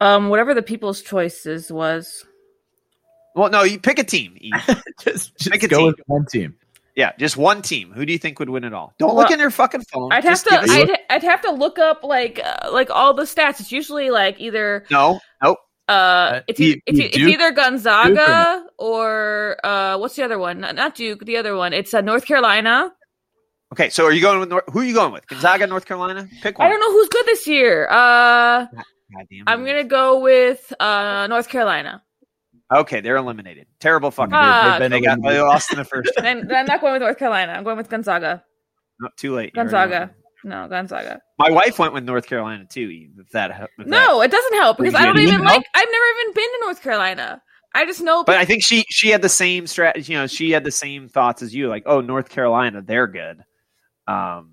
Um, whatever the people's choices was. Well, no, you pick a team. just just pick go with one team. Yeah, just one team. Who do you think would win it all? Don't well, look in your fucking phone. I'd have to. I'd, I'd, have to look up like uh, like all the stats. It's usually like either no, nope. Uh, uh it's, you, it's, it's either Gonzaga or, or uh, what's the other one? Not, not, Duke. The other one. It's uh, North Carolina. Okay, so are you going with North, who are you going with? Gonzaga, North Carolina? Pick one. I don't know who's good this year. Uh, I'm gonna go with uh, North Carolina. Okay, they're eliminated. Terrible fucking. Uh, they, got they lost in the first. then, then I'm not going with North Carolina. I'm going with Gonzaga. Not too late. Gonzaga. No, Gonzaga. My wife went with North Carolina too. If that. If no, that, it doesn't help because I don't even like. I've never even been to North Carolina. I just know. But I think she she had the same strategy. You know, she had the same thoughts as you. Like, oh, North Carolina, they're good. Um,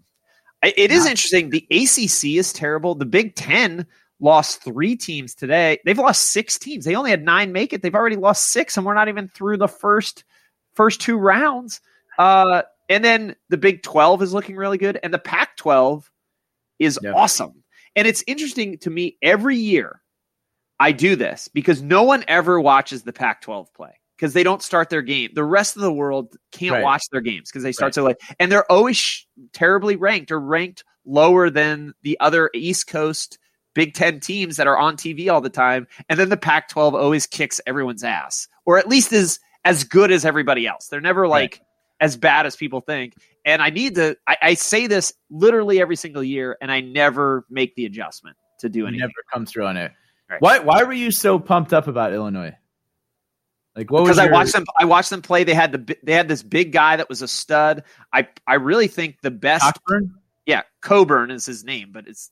it is interesting. The ACC is terrible. The Big Ten lost three teams today. They've lost six teams. They only had nine make it. They've already lost six, and we're not even through the first first two rounds. Uh, and then the Big Twelve is looking really good, and the Pac twelve is yep. awesome. And it's interesting to me every year. I do this because no one ever watches the Pac 12 play because they don't start their game. The rest of the world can't right. watch their games because they start right. so late, and they're always sh- terribly ranked or ranked lower than the other East Coast Big Ten teams that are on TV all the time. And then the Pac 12 always kicks everyone's ass, or at least is as good as everybody else. They're never like right. As bad as people think. And I need to, I, I, say this literally every single year, and I never make the adjustment to do anything. never come through on it. Why, why were you so pumped up about Illinois? Like what because your... I watched them. I watched them play. They had the they had this big guy that was a stud. I I really think the best. Cockburn? Yeah, Coburn is his name, but it's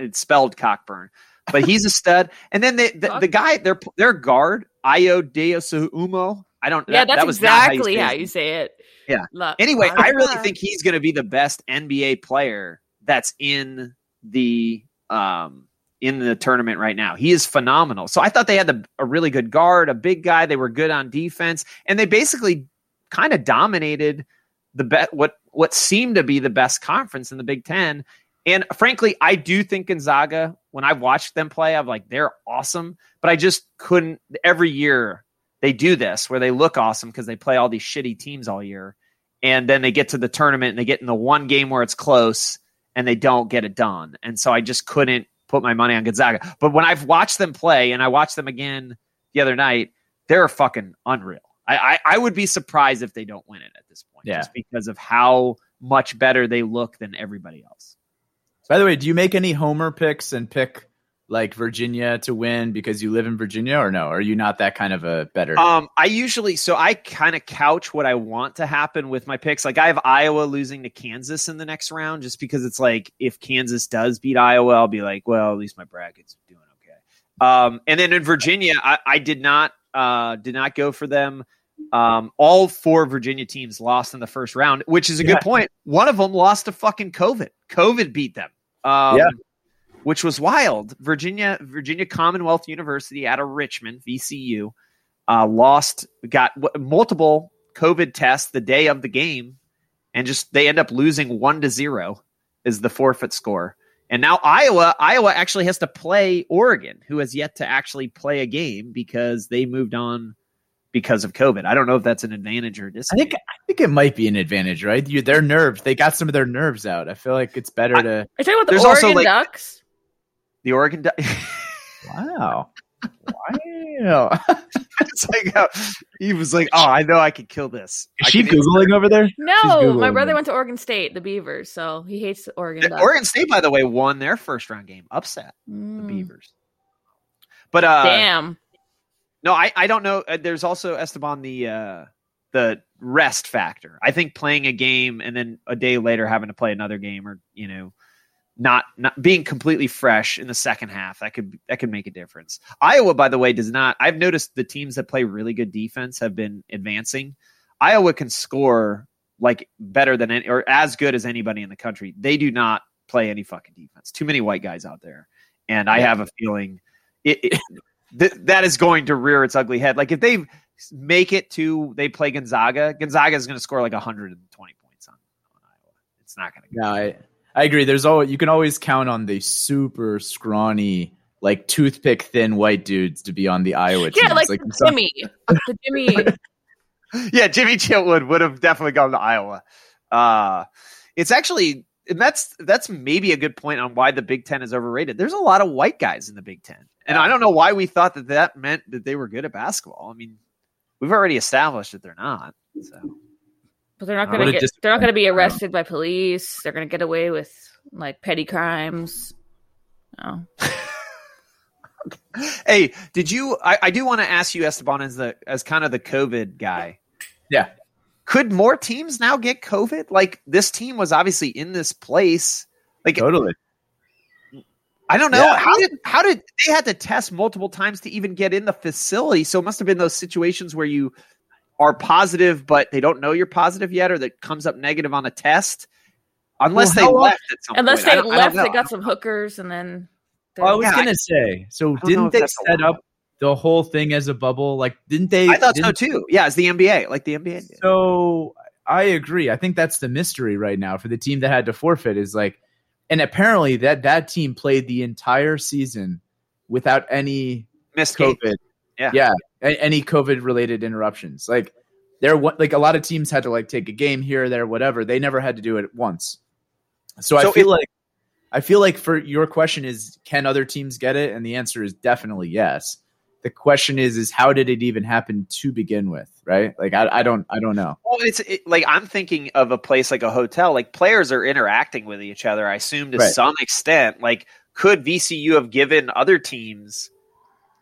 it's spelled Cockburn. But he's a stud. And then the the, the guy their their guard Ayo Dosunmu. I don't. Yeah, that, that's that exactly how you, how you say it. Yeah. Anyway, I really think he's going to be the best NBA player that's in the um in the tournament right now. He is phenomenal. So I thought they had the, a really good guard, a big guy. They were good on defense, and they basically kind of dominated the bet what what seemed to be the best conference in the Big Ten. And frankly, I do think Gonzaga. When I watched them play, I'm like they're awesome, but I just couldn't. Every year they do this where they look awesome because they play all these shitty teams all year, and then they get to the tournament and they get in the one game where it's close and they don't get it done. And so I just couldn't put my money on Gonzaga. But when I've watched them play, and I watched them again the other night, they're fucking unreal. I, I, I would be surprised if they don't win it at this point, yeah. just because of how much better they look than everybody else. By the way, do you make any homer picks and pick like Virginia to win because you live in Virginia or no? Are you not that kind of a better? Um, I usually so I kind of couch what I want to happen with my picks. Like I have Iowa losing to Kansas in the next round just because it's like if Kansas does beat Iowa, I'll be like, well, at least my bracket's doing okay. Um, and then in Virginia, I, I did not uh did not go for them. Um, all four Virginia teams lost in the first round, which is a yeah. good point. One of them lost to fucking COVID. COVID beat them. Um, yeah which was wild. Virginia, Virginia Commonwealth University out of Richmond, VCU, uh, lost, got w- multiple COVID tests the day of the game, and just they end up losing one to zero is the forfeit score. And now Iowa, Iowa actually has to play Oregon, who has yet to actually play a game because they moved on because of COVID. I don't know if that's an advantage or disadvantage. I think I think it might be an advantage, right? You, their nerves, they got some of their nerves out. I feel like it's better I, to. Are you talking about the There's Oregon also, like, Ducks? The Oregon Ducks. wow. Wow. it's like uh, he was like, "Oh, I know I could kill this." Is she googling over there? No, my brother went to Oregon State, the Beavers, so he hates Oregon. Ducks. Oregon State, by the way, won their first round game, upset mm. the Beavers. But uh, damn, no, I I don't know. Uh, there's also Esteban the uh, the rest factor. I think playing a game and then a day later having to play another game, or you know, not not being completely fresh in the second half that could that could make a difference. Iowa, by the way, does not. I've noticed the teams that play really good defense have been advancing. Iowa can score like better than any or as good as anybody in the country. They do not play any fucking defense. Too many white guys out there, and I have a feeling it, it th- that is going to rear its ugly head. Like if they make it to they play Gonzaga, Gonzaga is going to score like 120 points on, on Iowa. It's not going to. No, I, I agree. There's always you can always count on the super scrawny like toothpick thin white dudes to be on the Iowa team. Yeah, like, like Jimmy, the Jimmy. yeah, Jimmy Chitwood would have definitely gone to Iowa. Uh, it's actually and that's that's maybe a good point on why the Big Ten is overrated. There's a lot of white guys in the Big Ten, and I don't know why we thought that that meant that they were good at basketball. I mean, we've already established that they're not. So, but they're not going to get. They're not going to be arrested by police. They're going to get away with like petty crimes. No. hey, did you? I, I do want to ask you, Esteban, as the as kind of the COVID guy. Yeah. Could more teams now get COVID? Like this team was obviously in this place. Like totally. I don't know. Yeah. How did how did they had to test multiple times to even get in the facility? So it must have been those situations where you are positive, but they don't know you're positive yet, or that comes up negative on a test. Unless well, they left at some unless point. they left, they got some hookers, and then. I was yeah, gonna I, say. So didn't they set up the whole thing as a bubble? Like, didn't they? I thought so too. Yeah, it's the NBA, like the NBA. Did. So I agree. I think that's the mystery right now for the team that had to forfeit. Is like, and apparently that that team played the entire season without any missed COVID. Yeah, yeah, any COVID related interruptions. Like there, were like a lot of teams had to like take a game here or there, whatever. They never had to do it once. So, so I feel it, like I feel like for your question is can other teams get it? And the answer is definitely yes the question is is how did it even happen to begin with right like i, I don't i don't know well it's it, like i'm thinking of a place like a hotel like players are interacting with each other i assume to right. some extent like could vcu have given other teams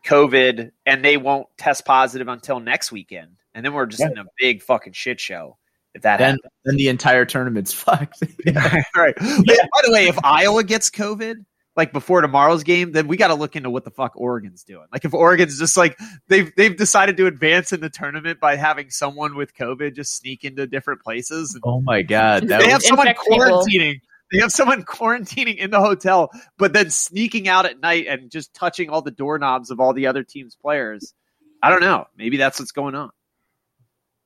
covid and they won't test positive until next weekend and then we're just yeah. in a big fucking shit show if that then, happens. then the entire tournament's fucked yeah. right by the way if iowa gets covid like before tomorrow's game, then we got to look into what the fuck Oregon's doing. Like if Oregon's just like they've they've decided to advance in the tournament by having someone with COVID just sneak into different places. oh my god, they have someone quarantining. People. They have someone quarantining in the hotel, but then sneaking out at night and just touching all the doorknobs of all the other team's players. I don't know. Maybe that's what's going on.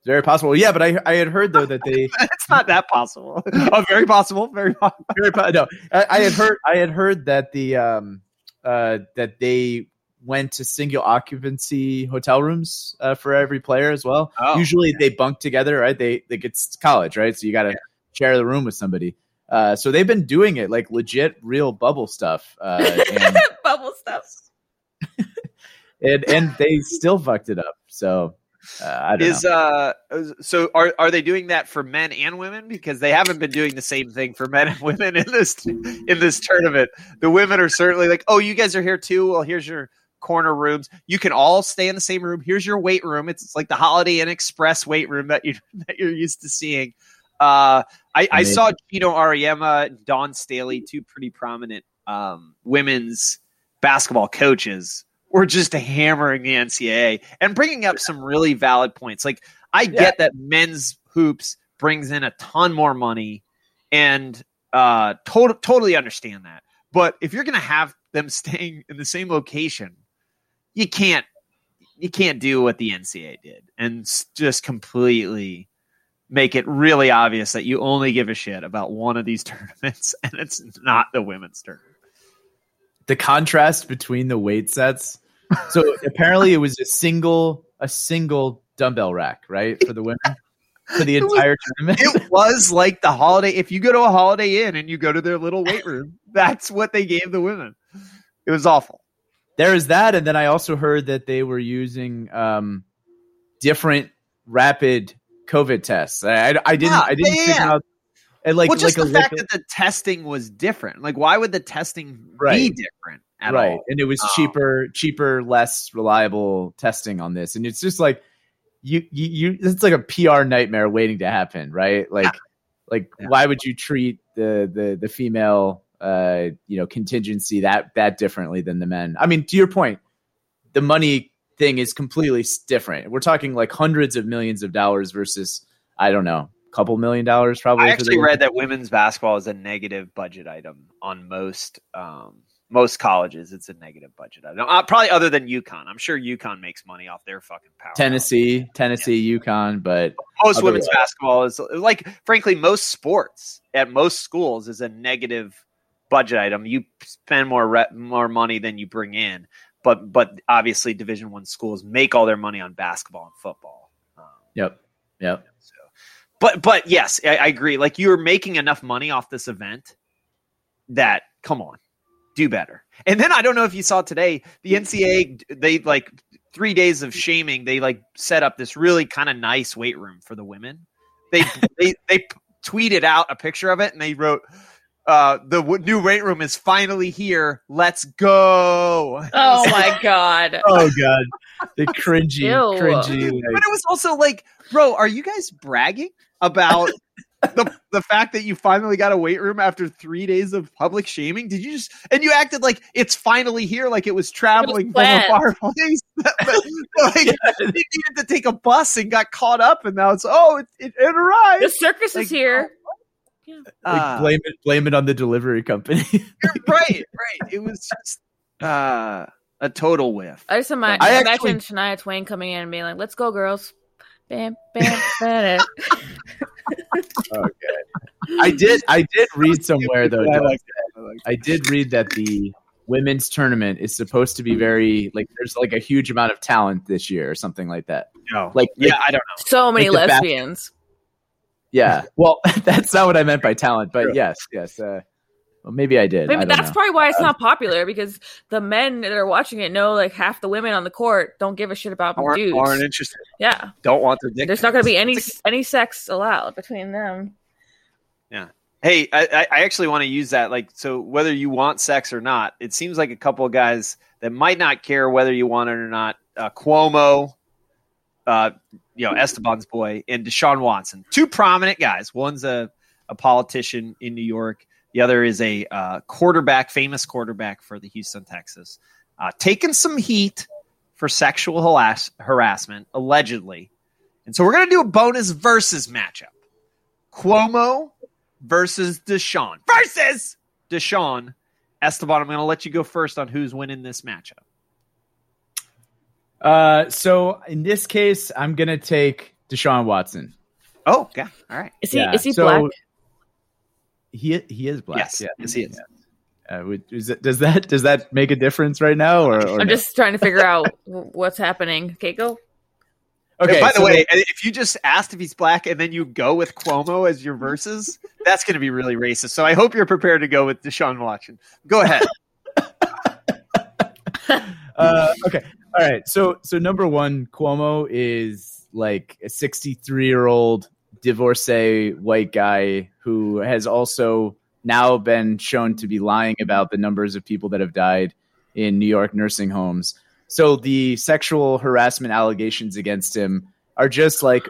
Very possible. Yeah, but I I had heard though that they it's not that possible. oh, very possible. Very possible. Very po- no. I, I, had heard I had heard that the um uh that they went to single occupancy hotel rooms uh, for every player as well. Oh, Usually yeah. they bunk together, right? They they get college, right? So you got to yeah. share the room with somebody. Uh, so they've been doing it like legit, real bubble stuff. Uh, and, bubble stuff. and and they still fucked it up. So uh, is know. uh so are are they doing that for men and women because they haven't been doing the same thing for men and women in this in this tournament the women are certainly like oh you guys are here too well here's your corner rooms you can all stay in the same room here's your weight room it's, it's like the holiday inn express weight room that you that you're used to seeing uh i i saw Geno Auriemma Dawn Staley two pretty prominent um women's basketball coaches we're just hammering the NCAA and bringing up some really valid points. Like I get yeah. that men's hoops brings in a ton more money, and uh, to- totally understand that. But if you're going to have them staying in the same location, you can't you can't do what the NCAA did and just completely make it really obvious that you only give a shit about one of these tournaments and it's not the women's tournament. The contrast between the weight sets so apparently it was a single a single dumbbell rack, right, for the women for the entire was, tournament. It was like the holiday. If you go to a Holiday Inn and you go to their little weight room, that's what they gave the women. It was awful. There is that, and then I also heard that they were using um, different rapid COVID tests. I, I, didn't. Yeah, I didn't yeah, figure out. And like, well, just like the fact that the testing was different. Like, why would the testing right. be different? right. All. And it was um, cheaper, cheaper, less reliable testing on this. And it's just like you, you, you it's like a PR nightmare waiting to happen, right? Like, yeah. like why would you treat the the the female uh you know contingency that that differently than the men? I mean, to your point, the money thing is completely different. We're talking like hundreds of millions of dollars versus I don't know, couple million dollars probably. I actually read that women's basketball is a negative budget item on most um, most colleges, it's a negative budget. item, uh, probably other than UConn. I'm sure UConn makes money off their fucking power. Tennessee, Tennessee, yeah. UConn, but most women's basketball is like, frankly, most sports at most schools is a negative budget item. You spend more re- more money than you bring in, but but obviously Division One schools make all their money on basketball and football. Um, yep. Yep. So, but but yes, I, I agree. Like you're making enough money off this event that come on, do better. And then I don't know if you saw today, the NCAA they like three days of shaming. They like set up this really kind of nice weight room for the women. They they they tweeted out a picture of it and they wrote uh, the w- new weight room is finally here. Let's go. Oh my god. oh god. The cringy, Ew. cringy. Like... But it was also like, bro, are you guys bragging about the the fact that you finally got a weight room after three days of public shaming? Did you just and you acted like it's finally here, like it was traveling it was from a far place? like yeah. you needed to take a bus and got caught up, and now it's oh, it, it, it arrived. The circus like, is here. Yeah. Like uh, blame it, blame it on the delivery company. right, right. It was just uh, a total whiff. I just imagine, I actually, imagine actually, Shania Twain coming in and being like, "Let's go, girls." Bam, bam, bam. okay. I did. I did read somewhere though. I, like I, like I did read that the women's tournament is supposed to be very like there's like a huge amount of talent this year or something like that. No, like yeah, like, I don't know. So many like lesbians. Yeah. Well, that's not what I meant by talent, but yes, yes. Uh, well, maybe I did. Maybe I that's know. probably why it's not popular because the men that are watching it know like half the women on the court don't give a shit about aren't, dudes. Aren't interested. Yeah. Don't want their dick. There's not going to be any any sex allowed between them. Yeah. Hey, I, I actually want to use that. Like, so whether you want sex or not, it seems like a couple of guys that might not care whether you want it or not. Uh, Cuomo, uh, you know, Esteban's boy, and Deshaun Watson. Two prominent guys. One's a, a politician in New York. The other is a uh, quarterback, famous quarterback for the Houston Texans. Uh, taking some heat for sexual harass- harassment, allegedly. And so we're going to do a bonus versus matchup. Cuomo versus Deshaun. Versus Deshaun. Esteban, I'm going to let you go first on who's winning this matchup. Uh, so in this case, I'm gonna take Deshaun Watson. Oh, yeah. all right. Is he yeah. is he so black? He he is black. Yes, yeah. yes, he is. Uh, it, does that does that make a difference right now? Or, or I'm no? just trying to figure out what's happening. Okay, go. Okay. by the so way, if you just asked if he's black and then you go with Cuomo as your verses, that's going to be really racist. So I hope you're prepared to go with Deshaun Watson. Go ahead. uh, okay. All right. So so number one, Cuomo is like a 63 year old divorcee white guy who has also now been shown to be lying about the numbers of people that have died in New York nursing homes. So the sexual harassment allegations against him are just like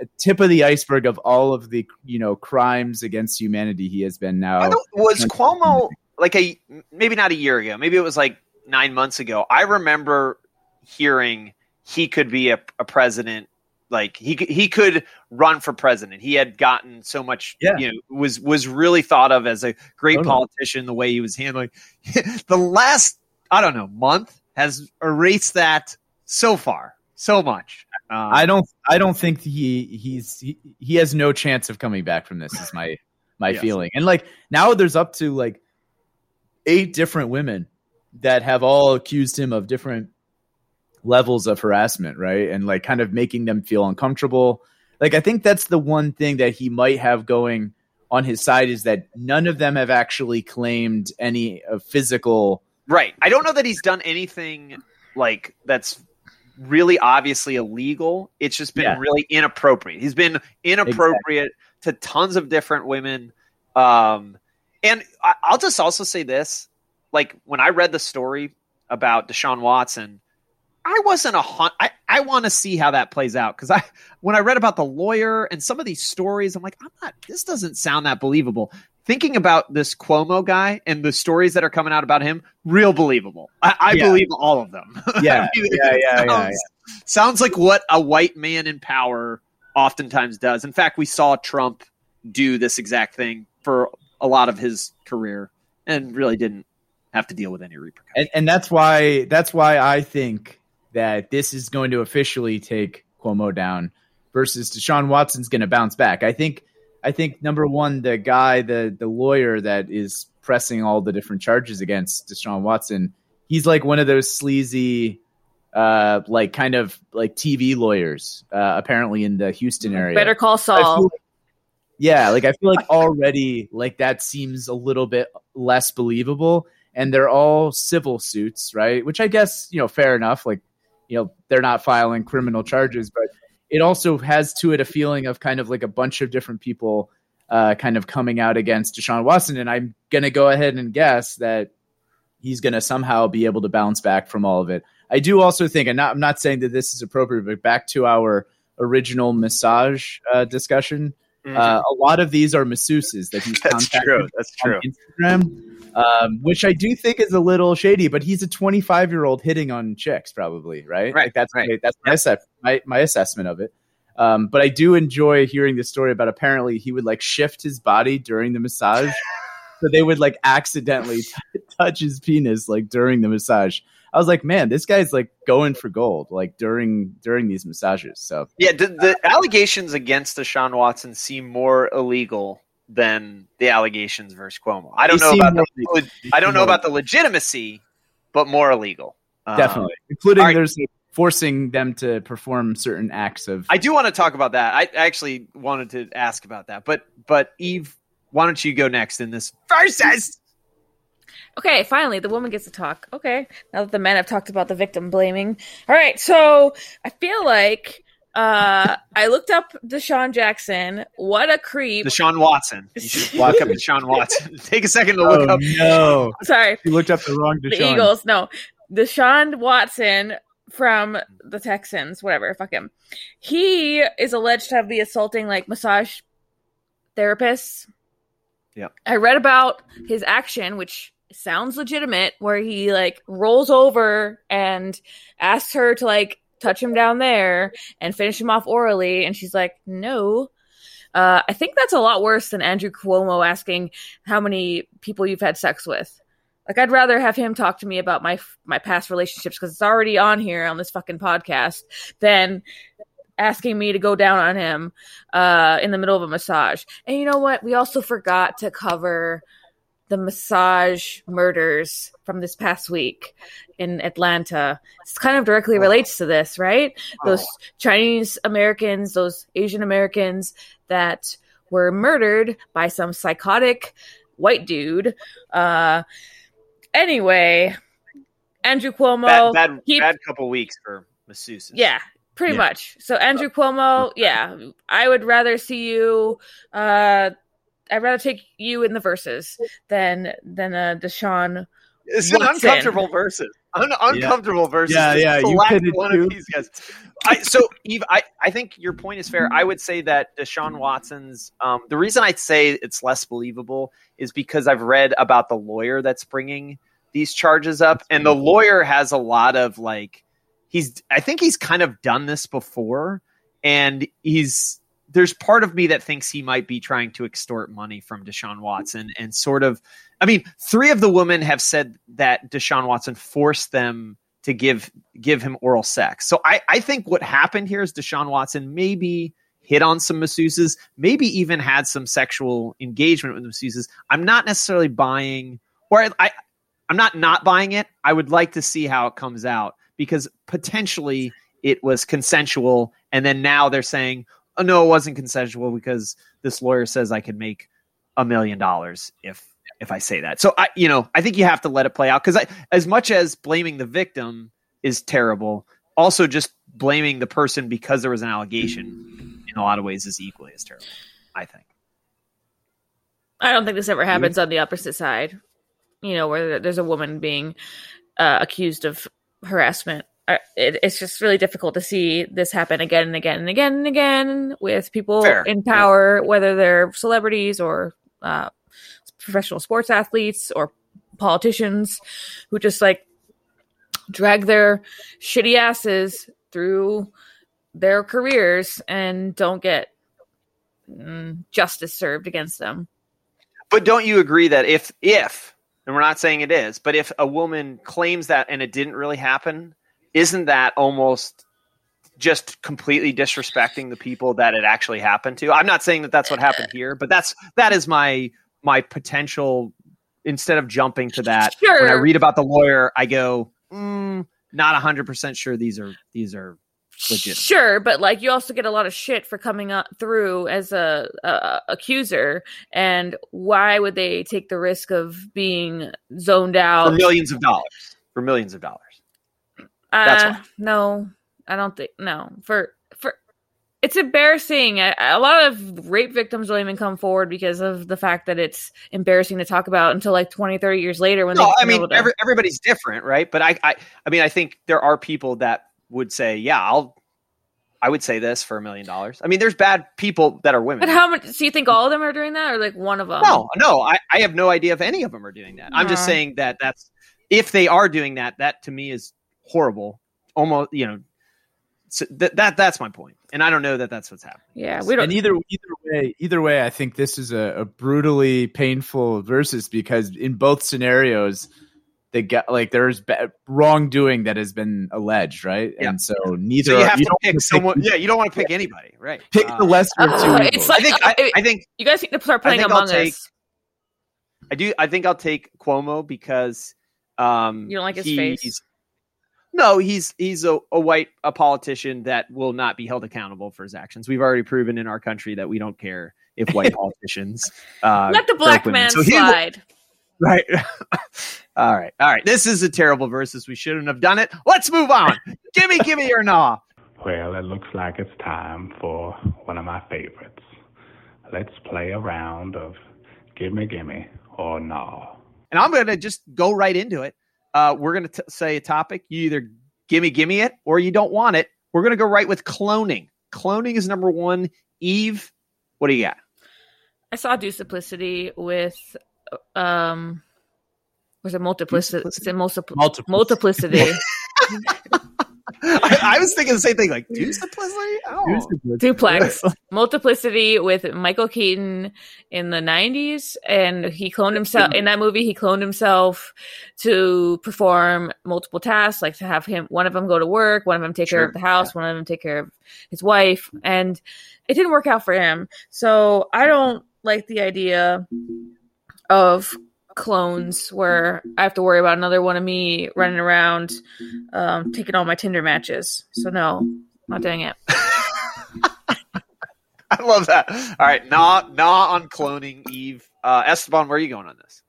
a tip of the iceberg of all of the you know crimes against humanity he has been now. Was Cuomo like a maybe not a year ago, maybe it was like nine months ago? I remember hearing he could be a, a president like he he could run for president. He had gotten so much, yeah. you know, was was really thought of as a great totally. politician. The way he was handling the last, I don't know, month has erased that so far, so much. Um, I don't, I don't think he he's he, he has no chance of coming back from this. Is my my yes. feeling. And like now, there's up to like eight different women that have all accused him of different levels of harassment, right? And like kind of making them feel uncomfortable. Like I think that's the one thing that he might have going on his side is that none of them have actually claimed any uh, physical Right. I don't know that he's done anything like that's really obviously illegal. It's just been yeah. really inappropriate. He's been inappropriate exactly. to tons of different women. Um, and I, I'll just also say this: like when I read the story about Deshaun Watson, I wasn't a hunt. I, I want to see how that plays out because I when I read about the lawyer and some of these stories, I'm like, I'm not. This doesn't sound that believable. Thinking about this Cuomo guy and the stories that are coming out about him, real believable. I, I yeah. believe all of them. Yeah, I mean, yeah, yeah, sounds, yeah, yeah. Sounds like what a white man in power oftentimes does. In fact, we saw Trump do this exact thing for a lot of his career and really didn't have to deal with any repercussions. And, and that's why that's why I think that this is going to officially take Cuomo down versus Deshaun Watson's going to bounce back. I think I think number one, the guy, the the lawyer that is pressing all the different charges against Deshaun Watson, he's like one of those sleazy, uh, like kind of like TV lawyers, uh, apparently in the Houston area. Better call Saul. Like, yeah, like I feel like already like that seems a little bit less believable, and they're all civil suits, right? Which I guess you know, fair enough. Like you know, they're not filing criminal charges, but it also has to it a feeling of kind of like a bunch of different people uh, kind of coming out against Deshaun Watson. And I'm going to go ahead and guess that he's going to somehow be able to bounce back from all of it. I do also think, and not, I'm not saying that this is appropriate, but back to our original massage uh, discussion, mm-hmm. uh, a lot of these are masseuses that he's That's true. That's true. Instagram um, which I do think is a little shady. But he's a 25 year old hitting on chicks, probably, right? Right. Like that's right. that's my, assess- my, my assessment of it. Um, but I do enjoy hearing the story about apparently he would like shift his body during the massage, so they would like accidentally t- touch his penis like during the massage. I was like, man, this guy's like going for gold, like during during these massages. So yeah, the, the allegations against Deshaun Watson seem more illegal than the allegations versus Cuomo. I don't know about the, I don't know about the legitimacy, but more illegal. Um, Definitely, um, including right. there's forcing them to perform certain acts of. I do want to talk about that. I actually wanted to ask about that, but but Eve, why don't you go next in this versus? Okay, finally, the woman gets to talk. Okay, now that the men have talked about the victim blaming. All right, so I feel like uh, I looked up DeSean Jackson. What a creep. Deshaun Watson. You should look up Deshaun Watson. Take a second to look oh, up. No. Sorry. You looked up the wrong Deshaun. The Eagles. No. Deshaun Watson from the Texans, whatever, fuck him. He is alleged to have been assaulting like massage therapists. Yeah. I read about his action, which sounds legitimate, where he like rolls over and asks her to like touch him down there and finish him off orally. And she's like, no. Uh, I think that's a lot worse than Andrew Cuomo asking how many people you've had sex with. Like, I'd rather have him talk to me about my my past relationships because it's already on here on this fucking podcast than asking me to go down on him uh, in the middle of a massage. And you know what? We also forgot to cover the massage murders from this past week in Atlanta. It's kind of directly relates to this, right? Those Chinese Americans, those Asian Americans that were murdered by some psychotic white dude. Uh, anyway, Andrew Cuomo. Bad, bad, he, bad couple weeks for masseuses. Yeah, pretty yeah. much. So Andrew Cuomo, yeah, I would rather see you uh, I'd rather take you in the verses than than a Deshaun. It's an uncomfortable verses. Un- uncomfortable yeah. verses. Yeah, yeah. You could one of these guys. I, so, Eve, I, I think your point is fair. I would say that Deshaun Watson's. Um, the reason I say it's less believable is because I've read about the lawyer that's bringing these charges up, and the lawyer has a lot of like. He's. I think he's kind of done this before, and he's there's part of me that thinks he might be trying to extort money from Deshaun Watson and sort of I mean, three of the women have said that Deshaun Watson forced them to give give him oral sex. So I, I think what happened here is Deshaun Watson maybe hit on some masseuses, maybe even had some sexual engagement with masseuses. I'm not necessarily buying or I, I I'm not not buying it. I would like to see how it comes out because potentially it was consensual and then now they're saying oh, no, it wasn't consensual because this lawyer says I could make a million dollars if if I say that. So I, you know, I think you have to let it play out because as much as blaming the victim is terrible, also just blaming the person because there was an allegation in a lot of ways is equally as terrible. I think. I don't think this ever happens on the opposite side. You know, where there's a woman being uh, accused of harassment it, it's just really difficult to see this happen again and again and again and again with people Fair. in power, yeah. whether they're celebrities or uh, professional sports athletes or politicians who just like drag their shitty asses through their careers and don't get mm, justice served against them. But don't you agree that if if and we're not saying it is, but if a woman claims that and it didn't really happen, isn't that almost just completely disrespecting the people that it actually happened to. I'm not saying that that's what happened here, but that's that is my my potential. Instead of jumping to that, Sure. when I read about the lawyer, I go, mm, not 100 percent sure these are these are legit. Sure, but like you also get a lot of shit for coming up through as a, a accuser, and why would they take the risk of being zoned out for millions of dollars. For millions of dollars. Uh, that's no, I don't think no. For for it's embarrassing. A lot of rape victims don't even come forward because of the fact that it's embarrassing to talk about until like 20, 30 years later when No, I mean to- every, everybody's different, right? But I, I, I mean, I think there are people that would say, "Yeah, I'll, I would say this for a million dollars." I mean, there's bad people that are women. But how much? So you think all of them are doing that, or like one of them? no, no, I, I have no idea if any of them are doing that. I'm just saying that that's if they are doing that, that to me is horrible. Almost, you know, so that that that's my point, and I don't know that that's what's happening. Yeah, we don't. And either either way, either way, I think this is a, a brutally painful versus because in both scenarios, they get like there's ba- wrongdoing that has been alleged, right? Yeah. And so neither So you have to don't pick someone. Yeah, you don't want to pick anybody, right? pick Uh, the lesser of two Uh, evils. it's like- I think I, I think you guys need to start playing think I'll Among take- Us. I do. I think I'll take Cuomo because um, You don't like his he's- face? No, he's he's a, a white a politician that will not be held accountable for his actions. We've already proven in our country that we don't care if white politicians uh, Let the black rape man So he will- slide. right. all right, all right. This is a terrible versus. We shouldn't have done it. Let's move on. gimme, gimme or nah. Well, it looks like it's time for one of my favorites. Let's play a round of Gimme Gimme or No. And I'm going to just go right into it. Uh, we're going to say a topic. You either gimme, gimme it, or you don't want it. We're going to go right with cloning. Cloning is number one. Eve, what do you got? I saw Duplicity with um was it multiplicity? Is it multipl- Multiplicity. multiplicity? I, I was thinking the same thing. Like, do simplicity? Oh. Duplex. Multiplicity with Michael Keaton in the 90s. And he cloned himself in that movie. He cloned himself to perform multiple tasks, like to have him, one of them go to work, one of them take care of the house, one of them take care of his wife. And it didn't work out for him. So I don't like the idea of clones where I have to worry about another one of me running around um, taking all my Tinder matches. So no, not doing it. I love that. All right, nah, nah on cloning Eve. Uh, Esteban, where are you going on this?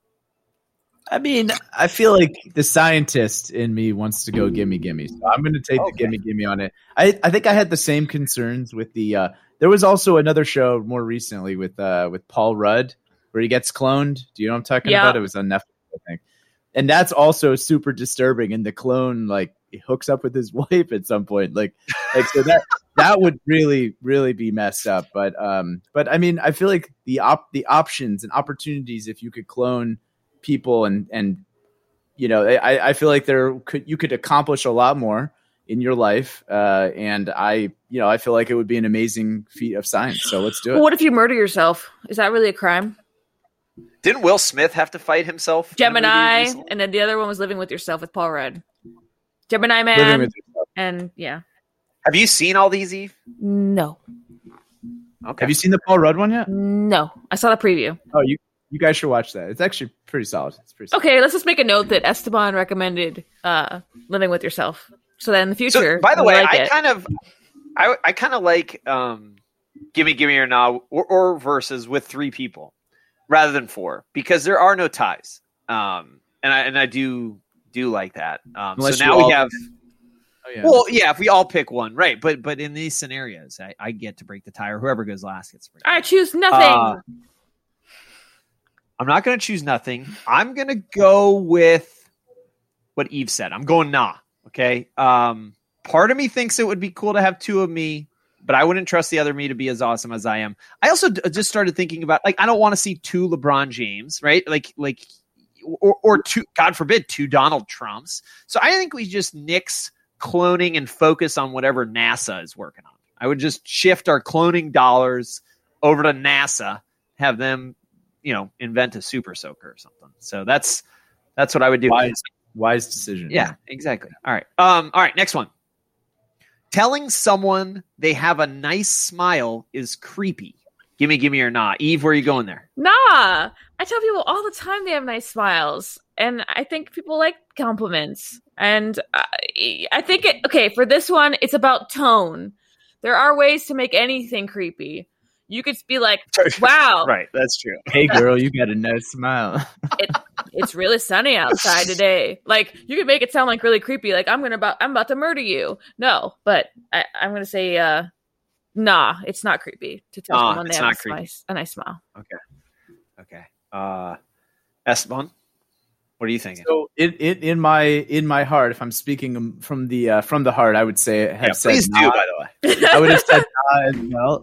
I mean, I feel like the scientist in me wants to go gimme gimme. So I'm going to take Okay. the gimme gimme on it. I, I think I had the same concerns with the. Uh, there was also another show more recently with uh, with Paul Rudd where he gets cloned. Do you know what I'm talking Yeah. about? It was on Netflix, I think. And that's also super disturbing. And the clone like hooks up with his wife at some point. Like, like so that that would really really be messed up. But um, but I mean, I feel like the op the options and opportunities if you could clone people and and you know I, I feel like there could you could accomplish a lot more in your life uh and i you know i feel like it would be an amazing feat of science so let's do it what if you murder yourself? Is that really a crime? Didn't Will Smith have to fight himself? in a movie Gemini, and then the other one was living with yourself with Paul Rudd. Gemini Living Man, with yourself. and yeah, Have you seen all these, Eve? no, Okay. have you seen the paul rudd one yet no. I saw the preview. oh you you guys should watch that it's actually pretty solid it's pretty solid. Okay, let's just make a note that Esteban recommended uh, living with yourself, so that in the future. So, by the way, like I it. kind of, I, I kind of like um, gimme, gimme or now or, or verses with three people rather than four because there are no ties. Um, and I and I do do like that. Um, Unless so now we have. oh, yeah. Well, yeah, if we all pick one, right? But but in these scenarios, I, I get to break the tie, or whoever goes last gets to break. the I choose nothing. Uh, I'm not going to choose nothing. I'm going to go with what Eve said. I'm going nah. Okay. Um, part of me thinks it would be cool to have two of me, but I wouldn't trust the other me to be as awesome as I am. I also d- just started thinking about like I don't want to see two LeBron James, right? Like like or or two God forbid two Donald Trumps. So I think we just nix cloning and focus on whatever NASA is working on. I would just shift our cloning dollars over to NASA, have them, you know, invent a super soaker or something. So that's that's what I would do. wise wise decision Yeah, exactly. All right. Um, all right, next one. Telling someone they have a nice smile is creepy. Gimme, gimme, or not. Eve, where are you going there? Nah, I tell people all the time they have nice smiles, and I think people like compliments. And I, I think it okay for this one. It's about tone. There are ways to make anything creepy. You could be like, "Wow, right? That's true." Hey, girl, you got a nice smile. it, it's really sunny outside today. Like you could make it sound like really creepy. Like I'm gonna about I'm about to murder you. No, but I, I'm gonna say, uh, nah, it's not creepy to tell Ah, someone they have a, creepy. nice, a nice smile. Okay. Okay. Uh, Esteban, what are you thinking? So in, in in my in my heart, if I'm speaking from the uh, from the heart, I would say have Yeah, said please do, by the way. I would have said nah as well.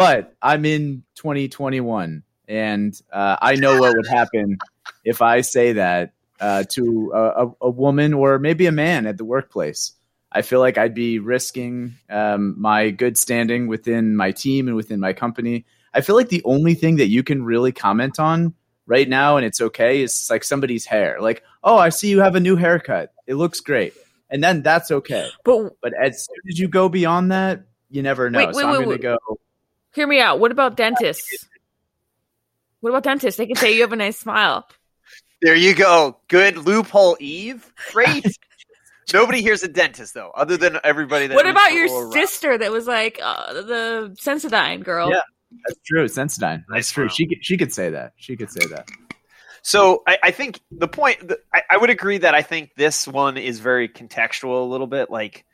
But I'm in 2021, and uh, I know what would happen if I say that uh, to a, a, woman or maybe a man at the workplace. I feel like I'd be risking um, my good standing within my team and within my company. I feel like the only thing that you can really comment on right now, and it's okay, is like somebody's hair. Like, oh, I see you have a new haircut. It looks great. And then that's okay. But But as soon as you go beyond that, you never know. Wait, wait, so I'm going to go. Hear me out. What about dentists? What about dentists? They can say you have a nice smile. There you go. Good loophole, Eve. Great. Nobody here's a dentist though, other than everybody that. What about all your around. sister that was like uh, the Sensodyne girl? Yeah. That's true. Sensodyne. That's true. She could, she could say that. She could say that. So I, I think the point. The, I, I would agree that I think this one is very contextual. A little bit like,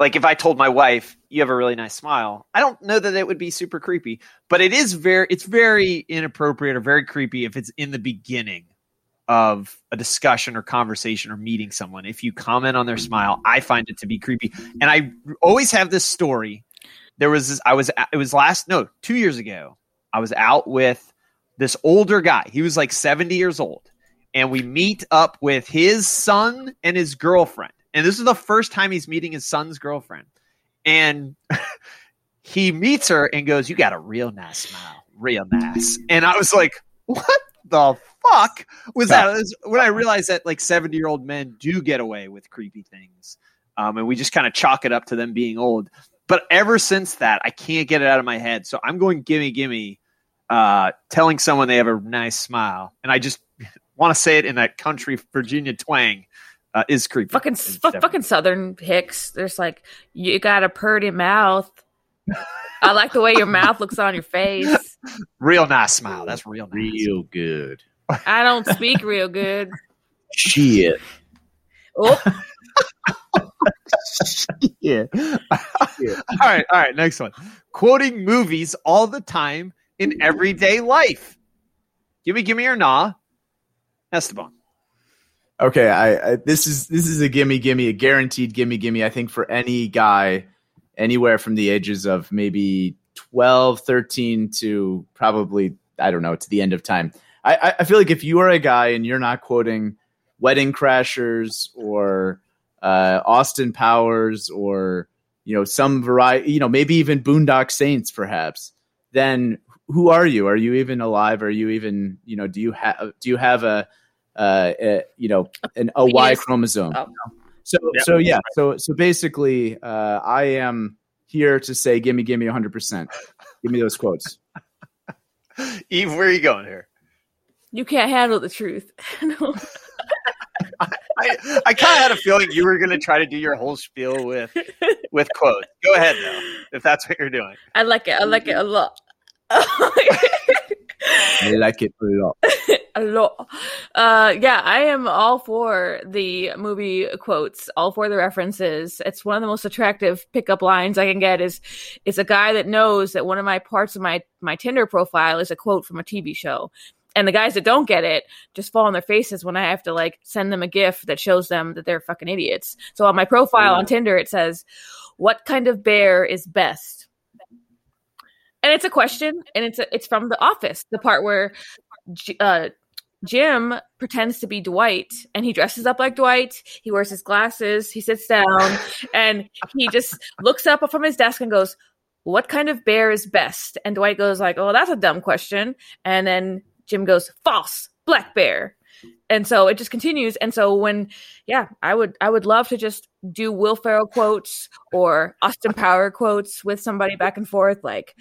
like if I told my wife you have a really nice smile, I don't know that it would be super creepy, but it is very. It's very inappropriate or very creepy if it's in the beginning of a discussion or conversation or meeting someone. If you comment on their smile, I find it to be creepy, and I always have this story. There was this, I was it was last no two years ago. I was out with this older guy. He was like 70 years old. And we meet up with his son and his girlfriend. And this is the first time he's meeting his son's girlfriend. And he meets her and goes, You got a real nice smile. Real nice. And I was like, What the fuck was that? Was when I realized that like 70 year old men do get away with creepy things. Um, and we just kind of chalk it up to them being old. But ever since that, I can't get it out of my head. So I'm going gimme gimme uh, telling someone they have a nice smile, and I just want to say it in that country Virginia twang uh, is creepy. Fucking It's fu- fucking Southern hicks. There's like you got a pretty mouth. I like the way your mouth looks on your face. real nice smile. That's real nice. Real good. I don't speak real good. Shit. Oh, Yeah. all right, all right. Next one. Quoting movies all the time in everyday life. Gimme, gimme, or nah. Esteban. Okay, I, I this is this is a gimme gimme, a guaranteed gimme gimme. I think for any guy anywhere from the ages of maybe 12, 13 to probably I don't know to the end of time. I, I- feel like if you are a guy and you're not quoting Wedding Crashers or uh, Austin Powers or you know some variety, you know maybe even Boondock Saints, perhaps, then who are you? Are you even alive? Are you even you know do you have do you have a uh, a, you know an a Y Penis. chromosome? Oh. So Yeah. so yeah so so basically, uh, I am here to say, gimme, gimme, 100. percent Give me those quotes. Eve, where are you going here? you can't handle the truth. No. I, I kind of had a feeling you were going to try to do your whole spiel with with quotes. Go ahead though, if that's what you're doing. I like it. I like it a lot. I like it a lot. a lot. Uh, yeah, I am all for the movie quotes, all for the references. It's one of the most attractive pickup lines I can get. Is it's a guy that knows that one of my parts of my my Tinder profile is a quote from a TV show. And the guys that don't get it just fall on their faces when I have to like send them a GIF that shows them that they're fucking idiots. So on my profile on Tinder, it says, "What kind of bear is best?" And it's a question, and it's a, it's from The Office, the part where uh, Jim pretends to be Dwight and he dresses up like Dwight. He wears his glasses, he sits down, and he just looks up from his desk and goes, What kind of bear is best? And Dwight goes like, Oh, that's a dumb question. And then Jim goes, False, black bear. And so it just continues. And so when, yeah, I would I would love to just do Will Ferrell quotes or Austin Power quotes with somebody back and forth, like.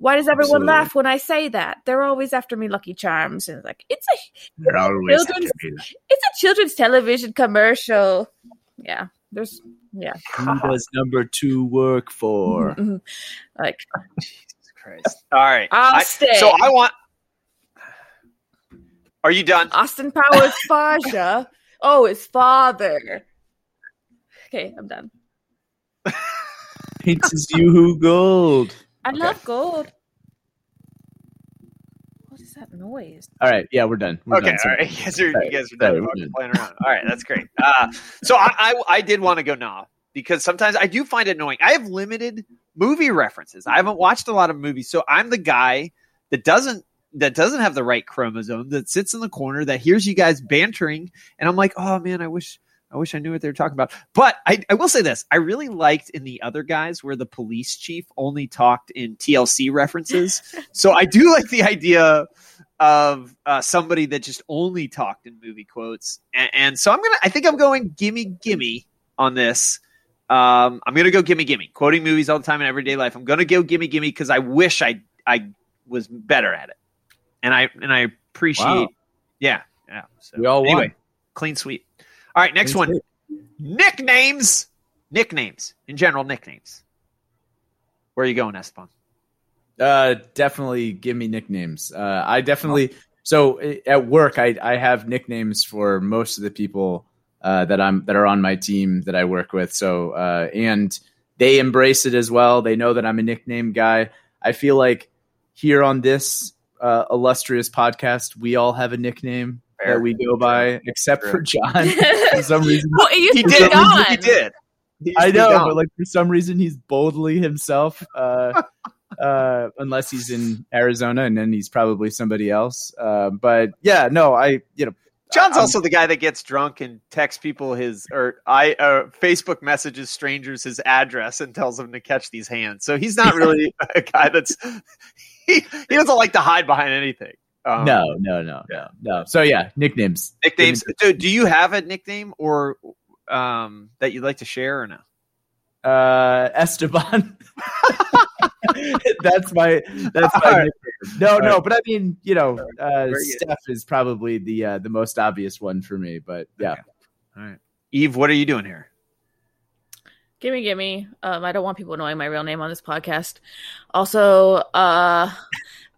Why does everyone Absolutely. laugh when I say that? They're always after me, Lucky Charms, and it's like it's a They're always children's, it's a children's television commercial. Yeah, there's yeah, Who does number two work for? Mhm. like Jesus Christ. All right. I'll I- stay. So I want. Are you done? Austin Powers Faja. Oh, his father. Okay, I'm done. Paints his yoo-hoo gold. I Okay. love gold. What is that noise? All right, yeah, we're done. We're okay, done. all right. You guys are, you guys are done we're done. playing around. All right, that's great. Uh, so I, I, I did want to go nah because sometimes I do find it annoying. I have limited movie references. I haven't watched a lot of movies, so I'm the guy that doesn't that doesn't have the right chromosome that sits in the corner that hears you guys bantering, and I'm like, oh man, I wish. I wish I knew what they were talking about. But I, I will say this. I really liked in the other guys where the police chief only talked in TLC references. so I do like the idea of uh, somebody that just only talked in movie quotes. And, and so I'm gonna. I think I'm going gimme gimme on this. Um, I'm gonna go gimme gimme, quoting movies all the time in everyday life. I'm gonna go gimme gimme because I wish I I was better at it, and I and I appreciate. Wow. Yeah, yeah. So We all won. clean sweep. All right, next Clean one. Nicknames. Nicknames in general. Nicknames. Where are you going, Esteban? Uh, definitely give me nicknames. Uh, I definitely so at work I I have nicknames for most of the people uh, that I'm that are on my team that I work with. So uh, and they embrace it as well. They know that I'm a nickname guy. I feel like here on this uh, illustrious podcast, we all have a nickname Fair. that we go by, except Fair. for John. for some reason, well, it used He to did. be. He did. He I know, but like for some reason he's boldly himself. Uh, uh, unless he's in Arizona, and then he's probably somebody else. Uh, but yeah, no, I you know John's I'm- also the guy that gets drunk and texts people his or I uh, Facebook messages strangers his address and tells them to catch these hands. So he's not really a guy that's he, he doesn't like to hide behind anything. Um, no, no, no, no, no. So yeah, nicknames. nicknames. Do, do you have a nickname or um, that you'd like to share or no? Uh, Esteban. that's my that's my right. nickname. No, no, but I mean, you know, uh, Steph is probably the uh, the most obvious one for me. But yeah, Okay. All right, Eve, what are you doing here? Gimme, gimme. Um, I don't want people knowing my real name on this podcast. Also, uh,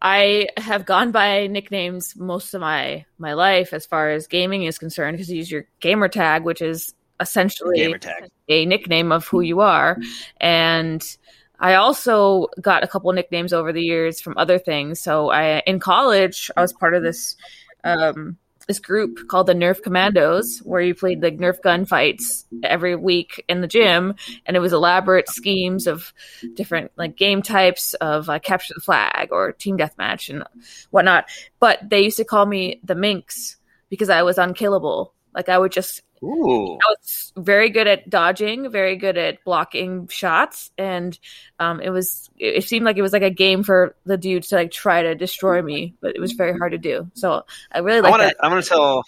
I have gone by nicknames most of my my life as far as gaming is concerned because you use your gamer tag, which is essentially a nickname of who you are. And I also got a couple nicknames over the years from other things. So I in college I was part of this um this group called the Nerf Commandos where you played like Nerf gun fights every week in the gym and it was elaborate schemes of different like game types of uh, capture the flag or team deathmatch and whatnot. But they used to call me the Minx because I was unkillable. Like I would just Ooh, I was very good at dodging, very good at blocking shots, and um, it was it seemed like it was like a game for the dudes to like try to destroy me, but it was very hard to do. So I really like that. I want to tell.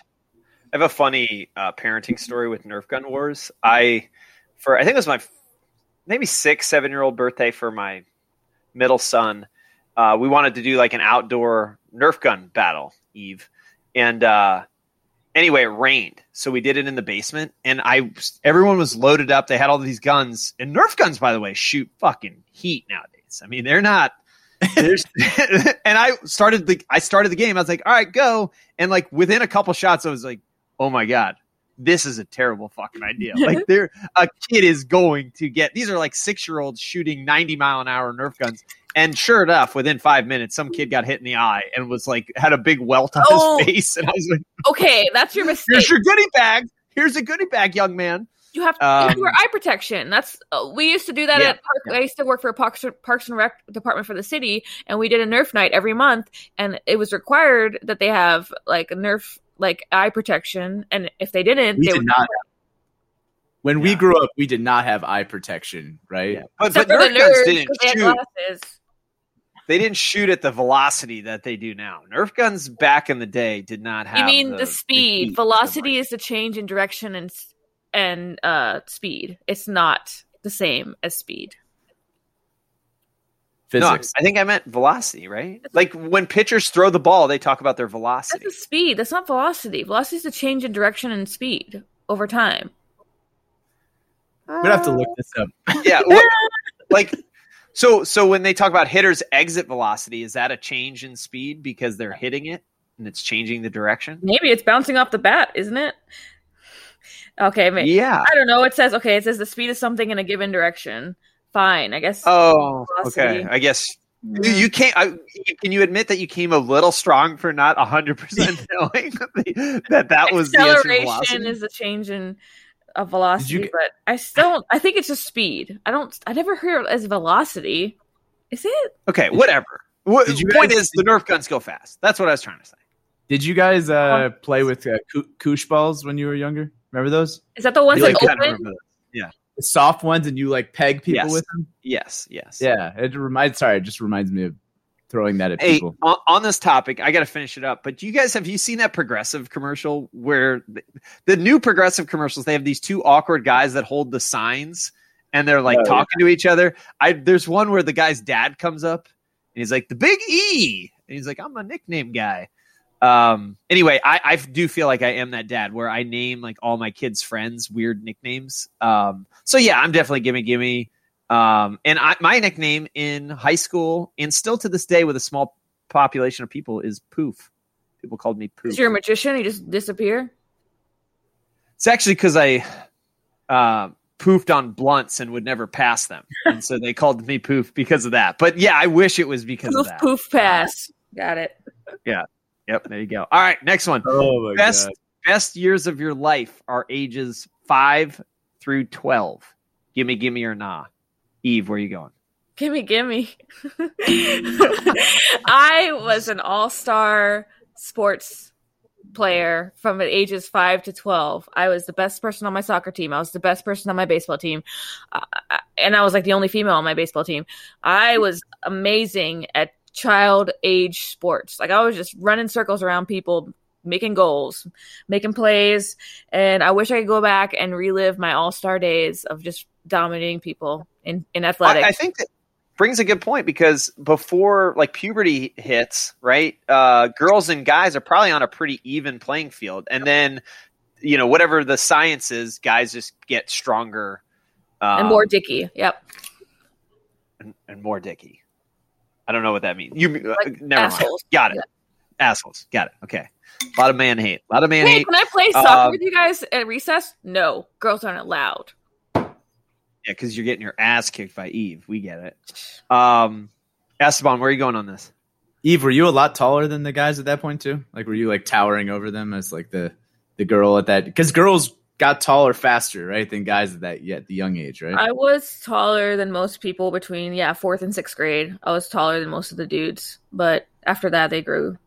I have a funny uh, parenting story with Nerf gun wars. I, for I think it was my maybe six, seven year old birthday for my middle son. Uh, we wanted to do like an outdoor Nerf gun battle, Eve, and uh, anyway, it rained, so we did it in the basement. And I, everyone was loaded up. They had all these guns, and Nerf guns, by the way, shoot fucking heat nowadays. I mean, they're not. And I started the I started the game. I was like, all right, go. And like within a couple shots, I was like, oh my god, this is a terrible fucking idea. Like there, a kid is going to get. These are like six year olds shooting ninety mile an hour Nerf guns. And sure enough, within five minutes, some kid got hit in the eye and was like had a big welt on Oh. his face. And I was like, Okay, that's your mistake. "Here's your goodie bag. Here's a goodie bag, young man." You have to, you have to Um, wear eye protection. That's uh, we used to do that Yeah, at Park. I used to work for a Parks, Parks and Rec department for the city, and we did a Nerf night every month, and it was required that they have like a Nerf like eye protection, and if they didn't, we they did would not. When we grew up, we did not have eye protection, right? Yeah. But, but Nerf guns didn't 'cause they shoot. glasses. They didn't shoot at the velocity that they do now. Nerf guns back in the day did not have. You mean the, the speed? heat Velocity so is the change in direction and and uh speed. It's not the same as speed. much. No, I think I meant velocity, right? Like when pitchers throw the ball, they talk about their velocity. That's the speed. That's not velocity. Velocity is the change in direction and speed over time. We'd have to look this up. yeah, what, like so. So when they talk about hitters' exit velocity, is that a change in speed because they're hitting it and it's changing the direction? Maybe it's bouncing off the bat, isn't it? Okay, maybe. Yeah. I don't know. It says okay. It says the speed of something in a given direction. Fine, I guess. Oh, Velocity. okay. I guess you, you can't. I, can you admit that you came a little strong for not hundred percent knowing that that was the acceleration velocity? is a change in a velocity, get- but I still I think it's just speed. I don't. I never hear it as velocity. Is it? Okay, whatever. What, Did you point guys- is, the Nerf guns go fast. That's what I was trying to say. Did you guys uh, play with uh, koosh balls when you were younger? Remember those? Is that the ones You that like kind of open? remember that. The soft ones, and you like peg people Yes. with them. Yes, yes. Yeah, it reminds. Sorry, it just reminds me of throwing that at Hey, people. on, on this topic, I got to finish it up. But do you guys have you seen that progressive commercial where the, the new progressive commercials? They have these two awkward guys that hold the signs and they're like Oh, talking to each other. I there's one where the guy's dad comes up and he's like the Big E, and he's like I'm a nickname guy. Um. Anyway, I I do feel like I am that dad where I name like all my kids' friends weird nicknames. Um. So yeah, I'm definitely gimme gimme. Um, and I, my nickname in high school and still to this day with a small population of people is Poof. People called me Poof. Because you're a magician, you just disappear. It's actually because I uh, poofed on blunts and would never pass them, and so they called me Poof because of that. But yeah, I wish it was because of Poof, that. poof, pass. Got it. Yeah. Yep, there you go. All right, next one. Oh my Best best years of your life are ages five through twelve. Gimme, gimme, or nah. Eve, where are you going? Gimme, gimme. I was an all star sports player from the ages 5 to 12. I was the best person on my soccer team. I was the best person on my baseball team. Uh, and I was like the only female on my baseball team. I was amazing at child age sports. Like I was just running circles around people, making goals, making plays. And I wish I could go back and relive my all star days of just dominating people in, in athletics. I, I think that brings a good point because before like puberty hits, right? Uh, girls and guys are probably on a pretty even playing field, and then you know whatever the science is, guys just get stronger um, and more dicky. Yep. and, and more dicky. I don't know what that means. You uh, never assholes. mind. Got it. Assholes. Got it. Okay. A lot of man hate. A lot of man Hey, hate. can I play soccer Um, with you guys at recess? No, girls aren't allowed. Yeah, because you're getting your ass kicked by Eve. We get it. Um, Esteban, where are you going on this? Eve, were you a lot taller than the guys at that point too? Like, were you like towering over them as like the the girl at that? Because girls got taller faster, right, than guys at that yet the young age, right? I was taller than most people between yeah fourth and sixth grade. I was taller than most of the dudes, but after that they grew.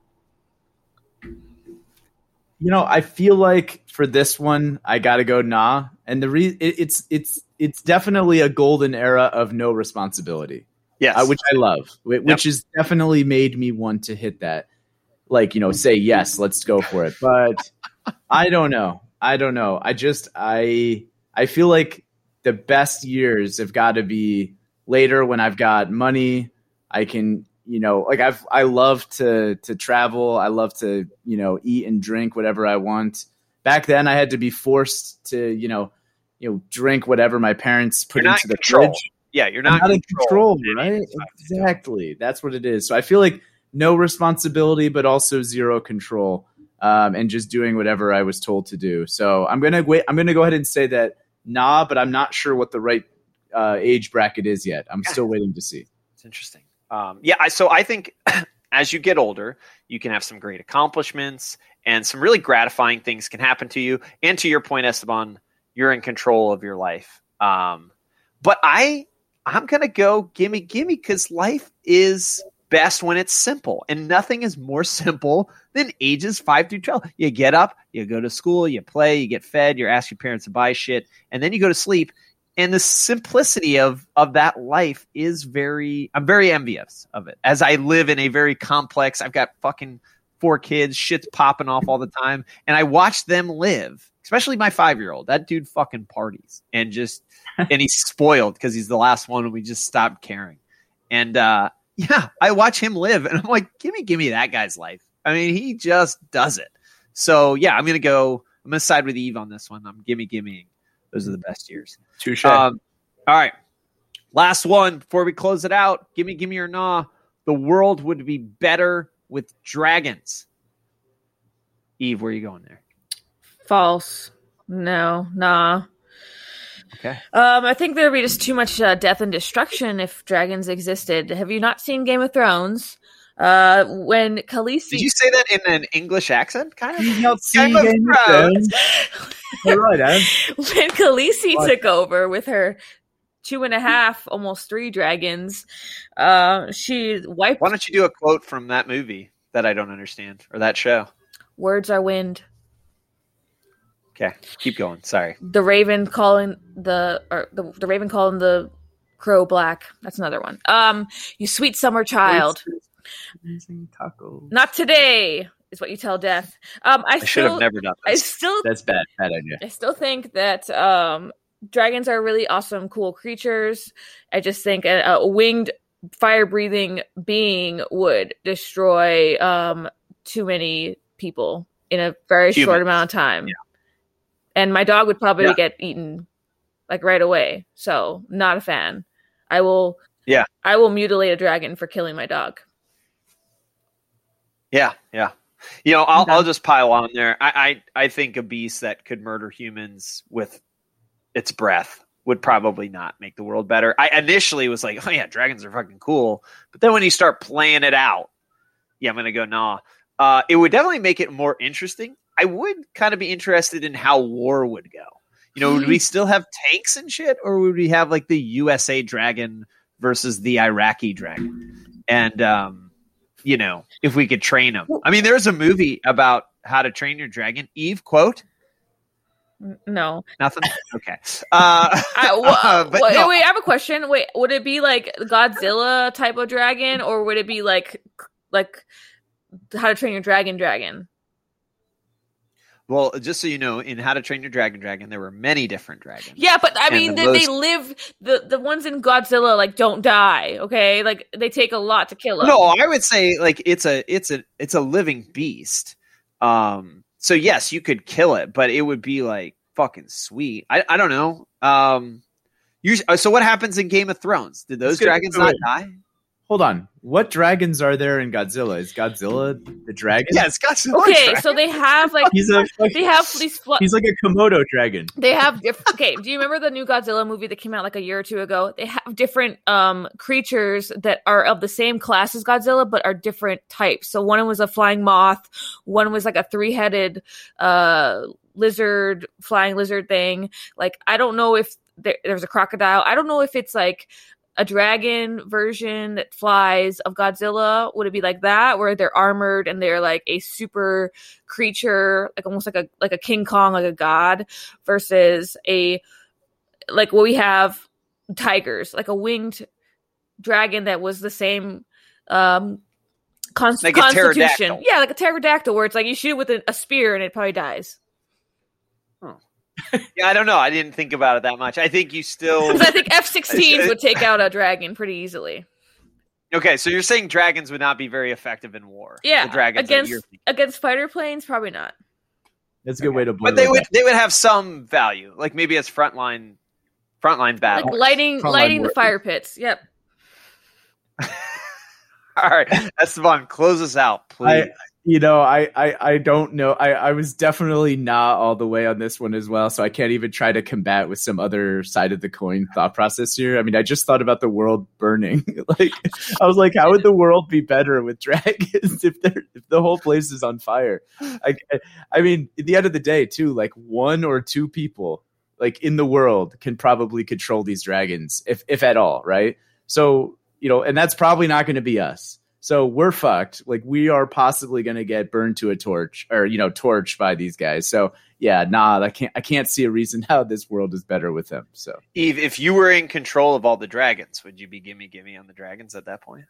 you know, I feel like for this one, I got to go nah, and the re- it, it's it's it's definitely a golden era of no responsibility. Yes. uh, which I love, whi- which has definitely made me want to hit that. Like you know, say yes, let's go for it. But I don't know. I don't know. I just I I feel like the best years have got to be later when I've got money. I can you know like I've I love to to travel. I love to you know eat and drink whatever I want. Back then, I had to be forced to you know you know drink whatever my parents put You're into the control. fridge. yeah, you're not, not in control, in right? ages five to twelve. Exactly. That's what it is. So I feel like no responsibility, but also zero control, um, and just doing whatever I was told to do. So I'm gonna wait. I'm gonna go ahead and say that nah, but I'm not sure what the right uh, age bracket is yet. I'm still waiting to see. It's interesting. Um, yeah, I, so I think as you get older, you can have some great accomplishments and some really gratifying things can happen to you. And to your point, Esteban, you're in control of your life. Um, but I, I'm gonna go gimme gimme because life is best when it's simple, and nothing is more simple than ages five through twelve. You get up, you go to school, you play, you get fed, you ask your parents to buy shit, and then you go to sleep. and the simplicity of of that life is very i'm very envious of it as i live in a very complex i've got fucking four kids shit's popping off all the time and i watch them live especially my five year old that dude fucking parties and just and he's spoiled because he's the last one and we just stopped caring and uh yeah i watch him live and i'm like give me give me that guy's life i mean he just does it so yeah i'm gonna go i'm gonna side with eve on this one i'm gimme gimme those are the best years Touche. um, all right. Last one before we close it out. Give me, give me your nah. The world would be better with dragons. Eve, where are you going there? False. No, nah. Okay. Um, I think there would be just too much uh, death and destruction if dragons existed. Have you not seen Game of Thrones? Uh, when Khaleesi, Did you say that in an English accent? Kind of. Not Game of Game of Thrones. Thrones? You're right, Adam. when Khaleesi What? took over with her two and a half, almost three dragons, uh, she wiped. Why don't you do a quote from that movie that I don't understand or that show? Words are wind. Okay, keep going. Sorry. The raven calling the or the, the raven calling the crow black. That's another one. Um, you sweet summer child. Amazing taco. Not today is what you tell death. Um, I, I should have never done I still, That's bad. Bad idea. I still think that um, dragons are really awesome, cool creatures. I just think a, a winged, fire-breathing being would destroy um, too many people in a very short amount of time. And my dog would probably Yeah. get eaten like right away. So not a fan. I will. Yeah. I will mutilate a dragon for killing my dog. Yeah, yeah. You know, I'll, I'll just pile on there. I, I I think a beast that could murder humans with its breath would probably not make the world better. I initially was like, oh yeah, dragons are fucking cool, but then when you start playing it out, yeah, I'm gonna go nah. Uh, it would definitely make it more interesting. I would kind of be interested in how war would go. You know, would we still have tanks and shit, or would we have like the USA dragon versus the Iraqi dragon? And um, you know, if we could train them. I mean, there's a movie about how to train your dragon. Eve quote No, nothing. Okay. Uh, I, wha- but wait, no, wait, I have a question. Wait, would it be like Godzilla type of dragon, or would it be like like How to Train Your Dragon dragon? Well, just so you know, in How to Train Your Dragon Dragon, there were many different dragons. Yeah, but I mean, the they, they live. The the ones in Godzilla like don't die. Okay, like they take a lot to kill them. No, I would say like it's a it's a it's a living beast. Um so yes, you could kill it, but it would be like fucking sweet. I I don't know. Um you, so what happens in Game of Thrones? Did those dragons not die? Hold on. What dragons are there in Godzilla? Is Godzilla the dragon? Yeah, it's Okay, dragons. so they have like He's a they have these. Fl- he's like a Komodo dragon. they have different. Okay, do you remember the new Godzilla movie that came out like a year or two ago? They have different um creatures that are of the same class as Godzilla, but are different types. So one was a flying moth, one was like a three headed uh lizard, flying lizard thing. Like I don't know if there, there's a crocodile. I don't know if it's like a dragon version that flies of Godzilla. Would it be like that, where they're armored and they're like a super creature, like almost like a like a King Kong, like a god, versus a like what we have tigers, like a winged dragon that was the same um const- Like constitution. Yeah, like a pterodactyl, where it's like you shoot it with a, a spear and it probably dies. Yeah, I don't know. I didn't think about it that much. I think you still Because I think F-16s would take out a dragon pretty easily. Okay, so you're saying dragons would not be very effective in war. Yeah, the dragons against against fighter planes, probably not. That's a good way to boil But they would down. they would have some value. Like maybe as frontline frontline battle. Like lighting Frontline lighting the warfare. fire pits. Yep. All right, that's fun. Close us out, please. I, you know, I, I, I don't know. I, I was definitely not all the way on this one as well, so I can't even try to combat with some other side of the coin thought process here. I mean, I just thought about the world burning. like, I was like, how would the world be better with dragons if if the whole place is on fire? I, I mean, at the end of the day, too, like one or two people like in the world can probably control these dragons, if if at all, right? So you know, and that's probably not going to be us. So we're fucked. Like we are possibly going to get burned to a torch, or you know, torched by these guys. So yeah, nah, I can't. I can't see a reason how this world is better with them. So Eve, if you were in control of all the dragons, would you be gimme gimme on the dragons at that point?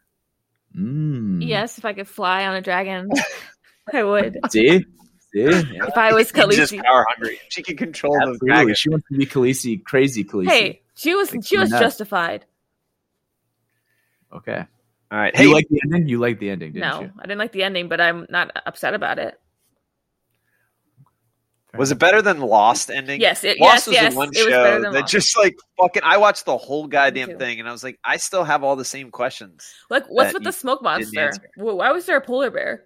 mm. Yes, if I could fly on a dragon, I would. see, see, If I was She's just power hungry. She can control the absolutely. dragons. She wants to be Khaleesi, crazy Khaleesi. Hey, she was Like, she was nuts. justified. okay. All right. Hey, you Hey, like the ending? You like the ending, didn't No, you? I didn't like the ending, but I'm not upset about it. was it better than Lost ending? Yes, it, Lost yes, was yes. the one it was better show that Lost. just like fucking. I watched the whole goddamn thing, and I was like, I still have all the same questions. like what's with the smoke monster? Why was there a polar bear?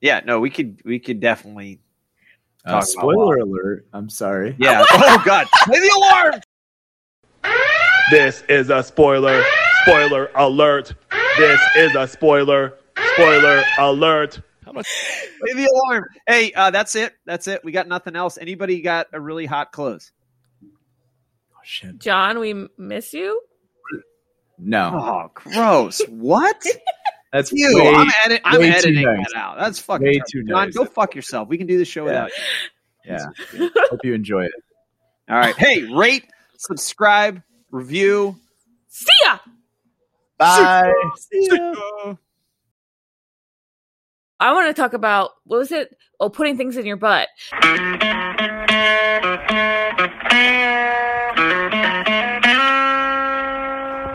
Yeah, no, we could we could definitely. Uh, Talk about spoiler alert. I'm sorry. Yeah. oh god, play the alarm. This is a spoiler. Spoiler alert. This is a spoiler. Spoiler alert. Play the alarm. Hey, uh, that's it. That's it. We got nothing else. Anybody got a really hot close? Oh, shit. John, we miss you. No, Oh, gross. What? that's You. way- I'm, edit- I'm editing nice. that out. That's fucking Way terrible. too John, nice. go fuck yourself. We can do the show Yeah. without you. yeah. Hope you enjoy it. All right. Hey, rate, subscribe, review. See ya. Bye. I want to talk about what was it? Oh, putting things in your butt.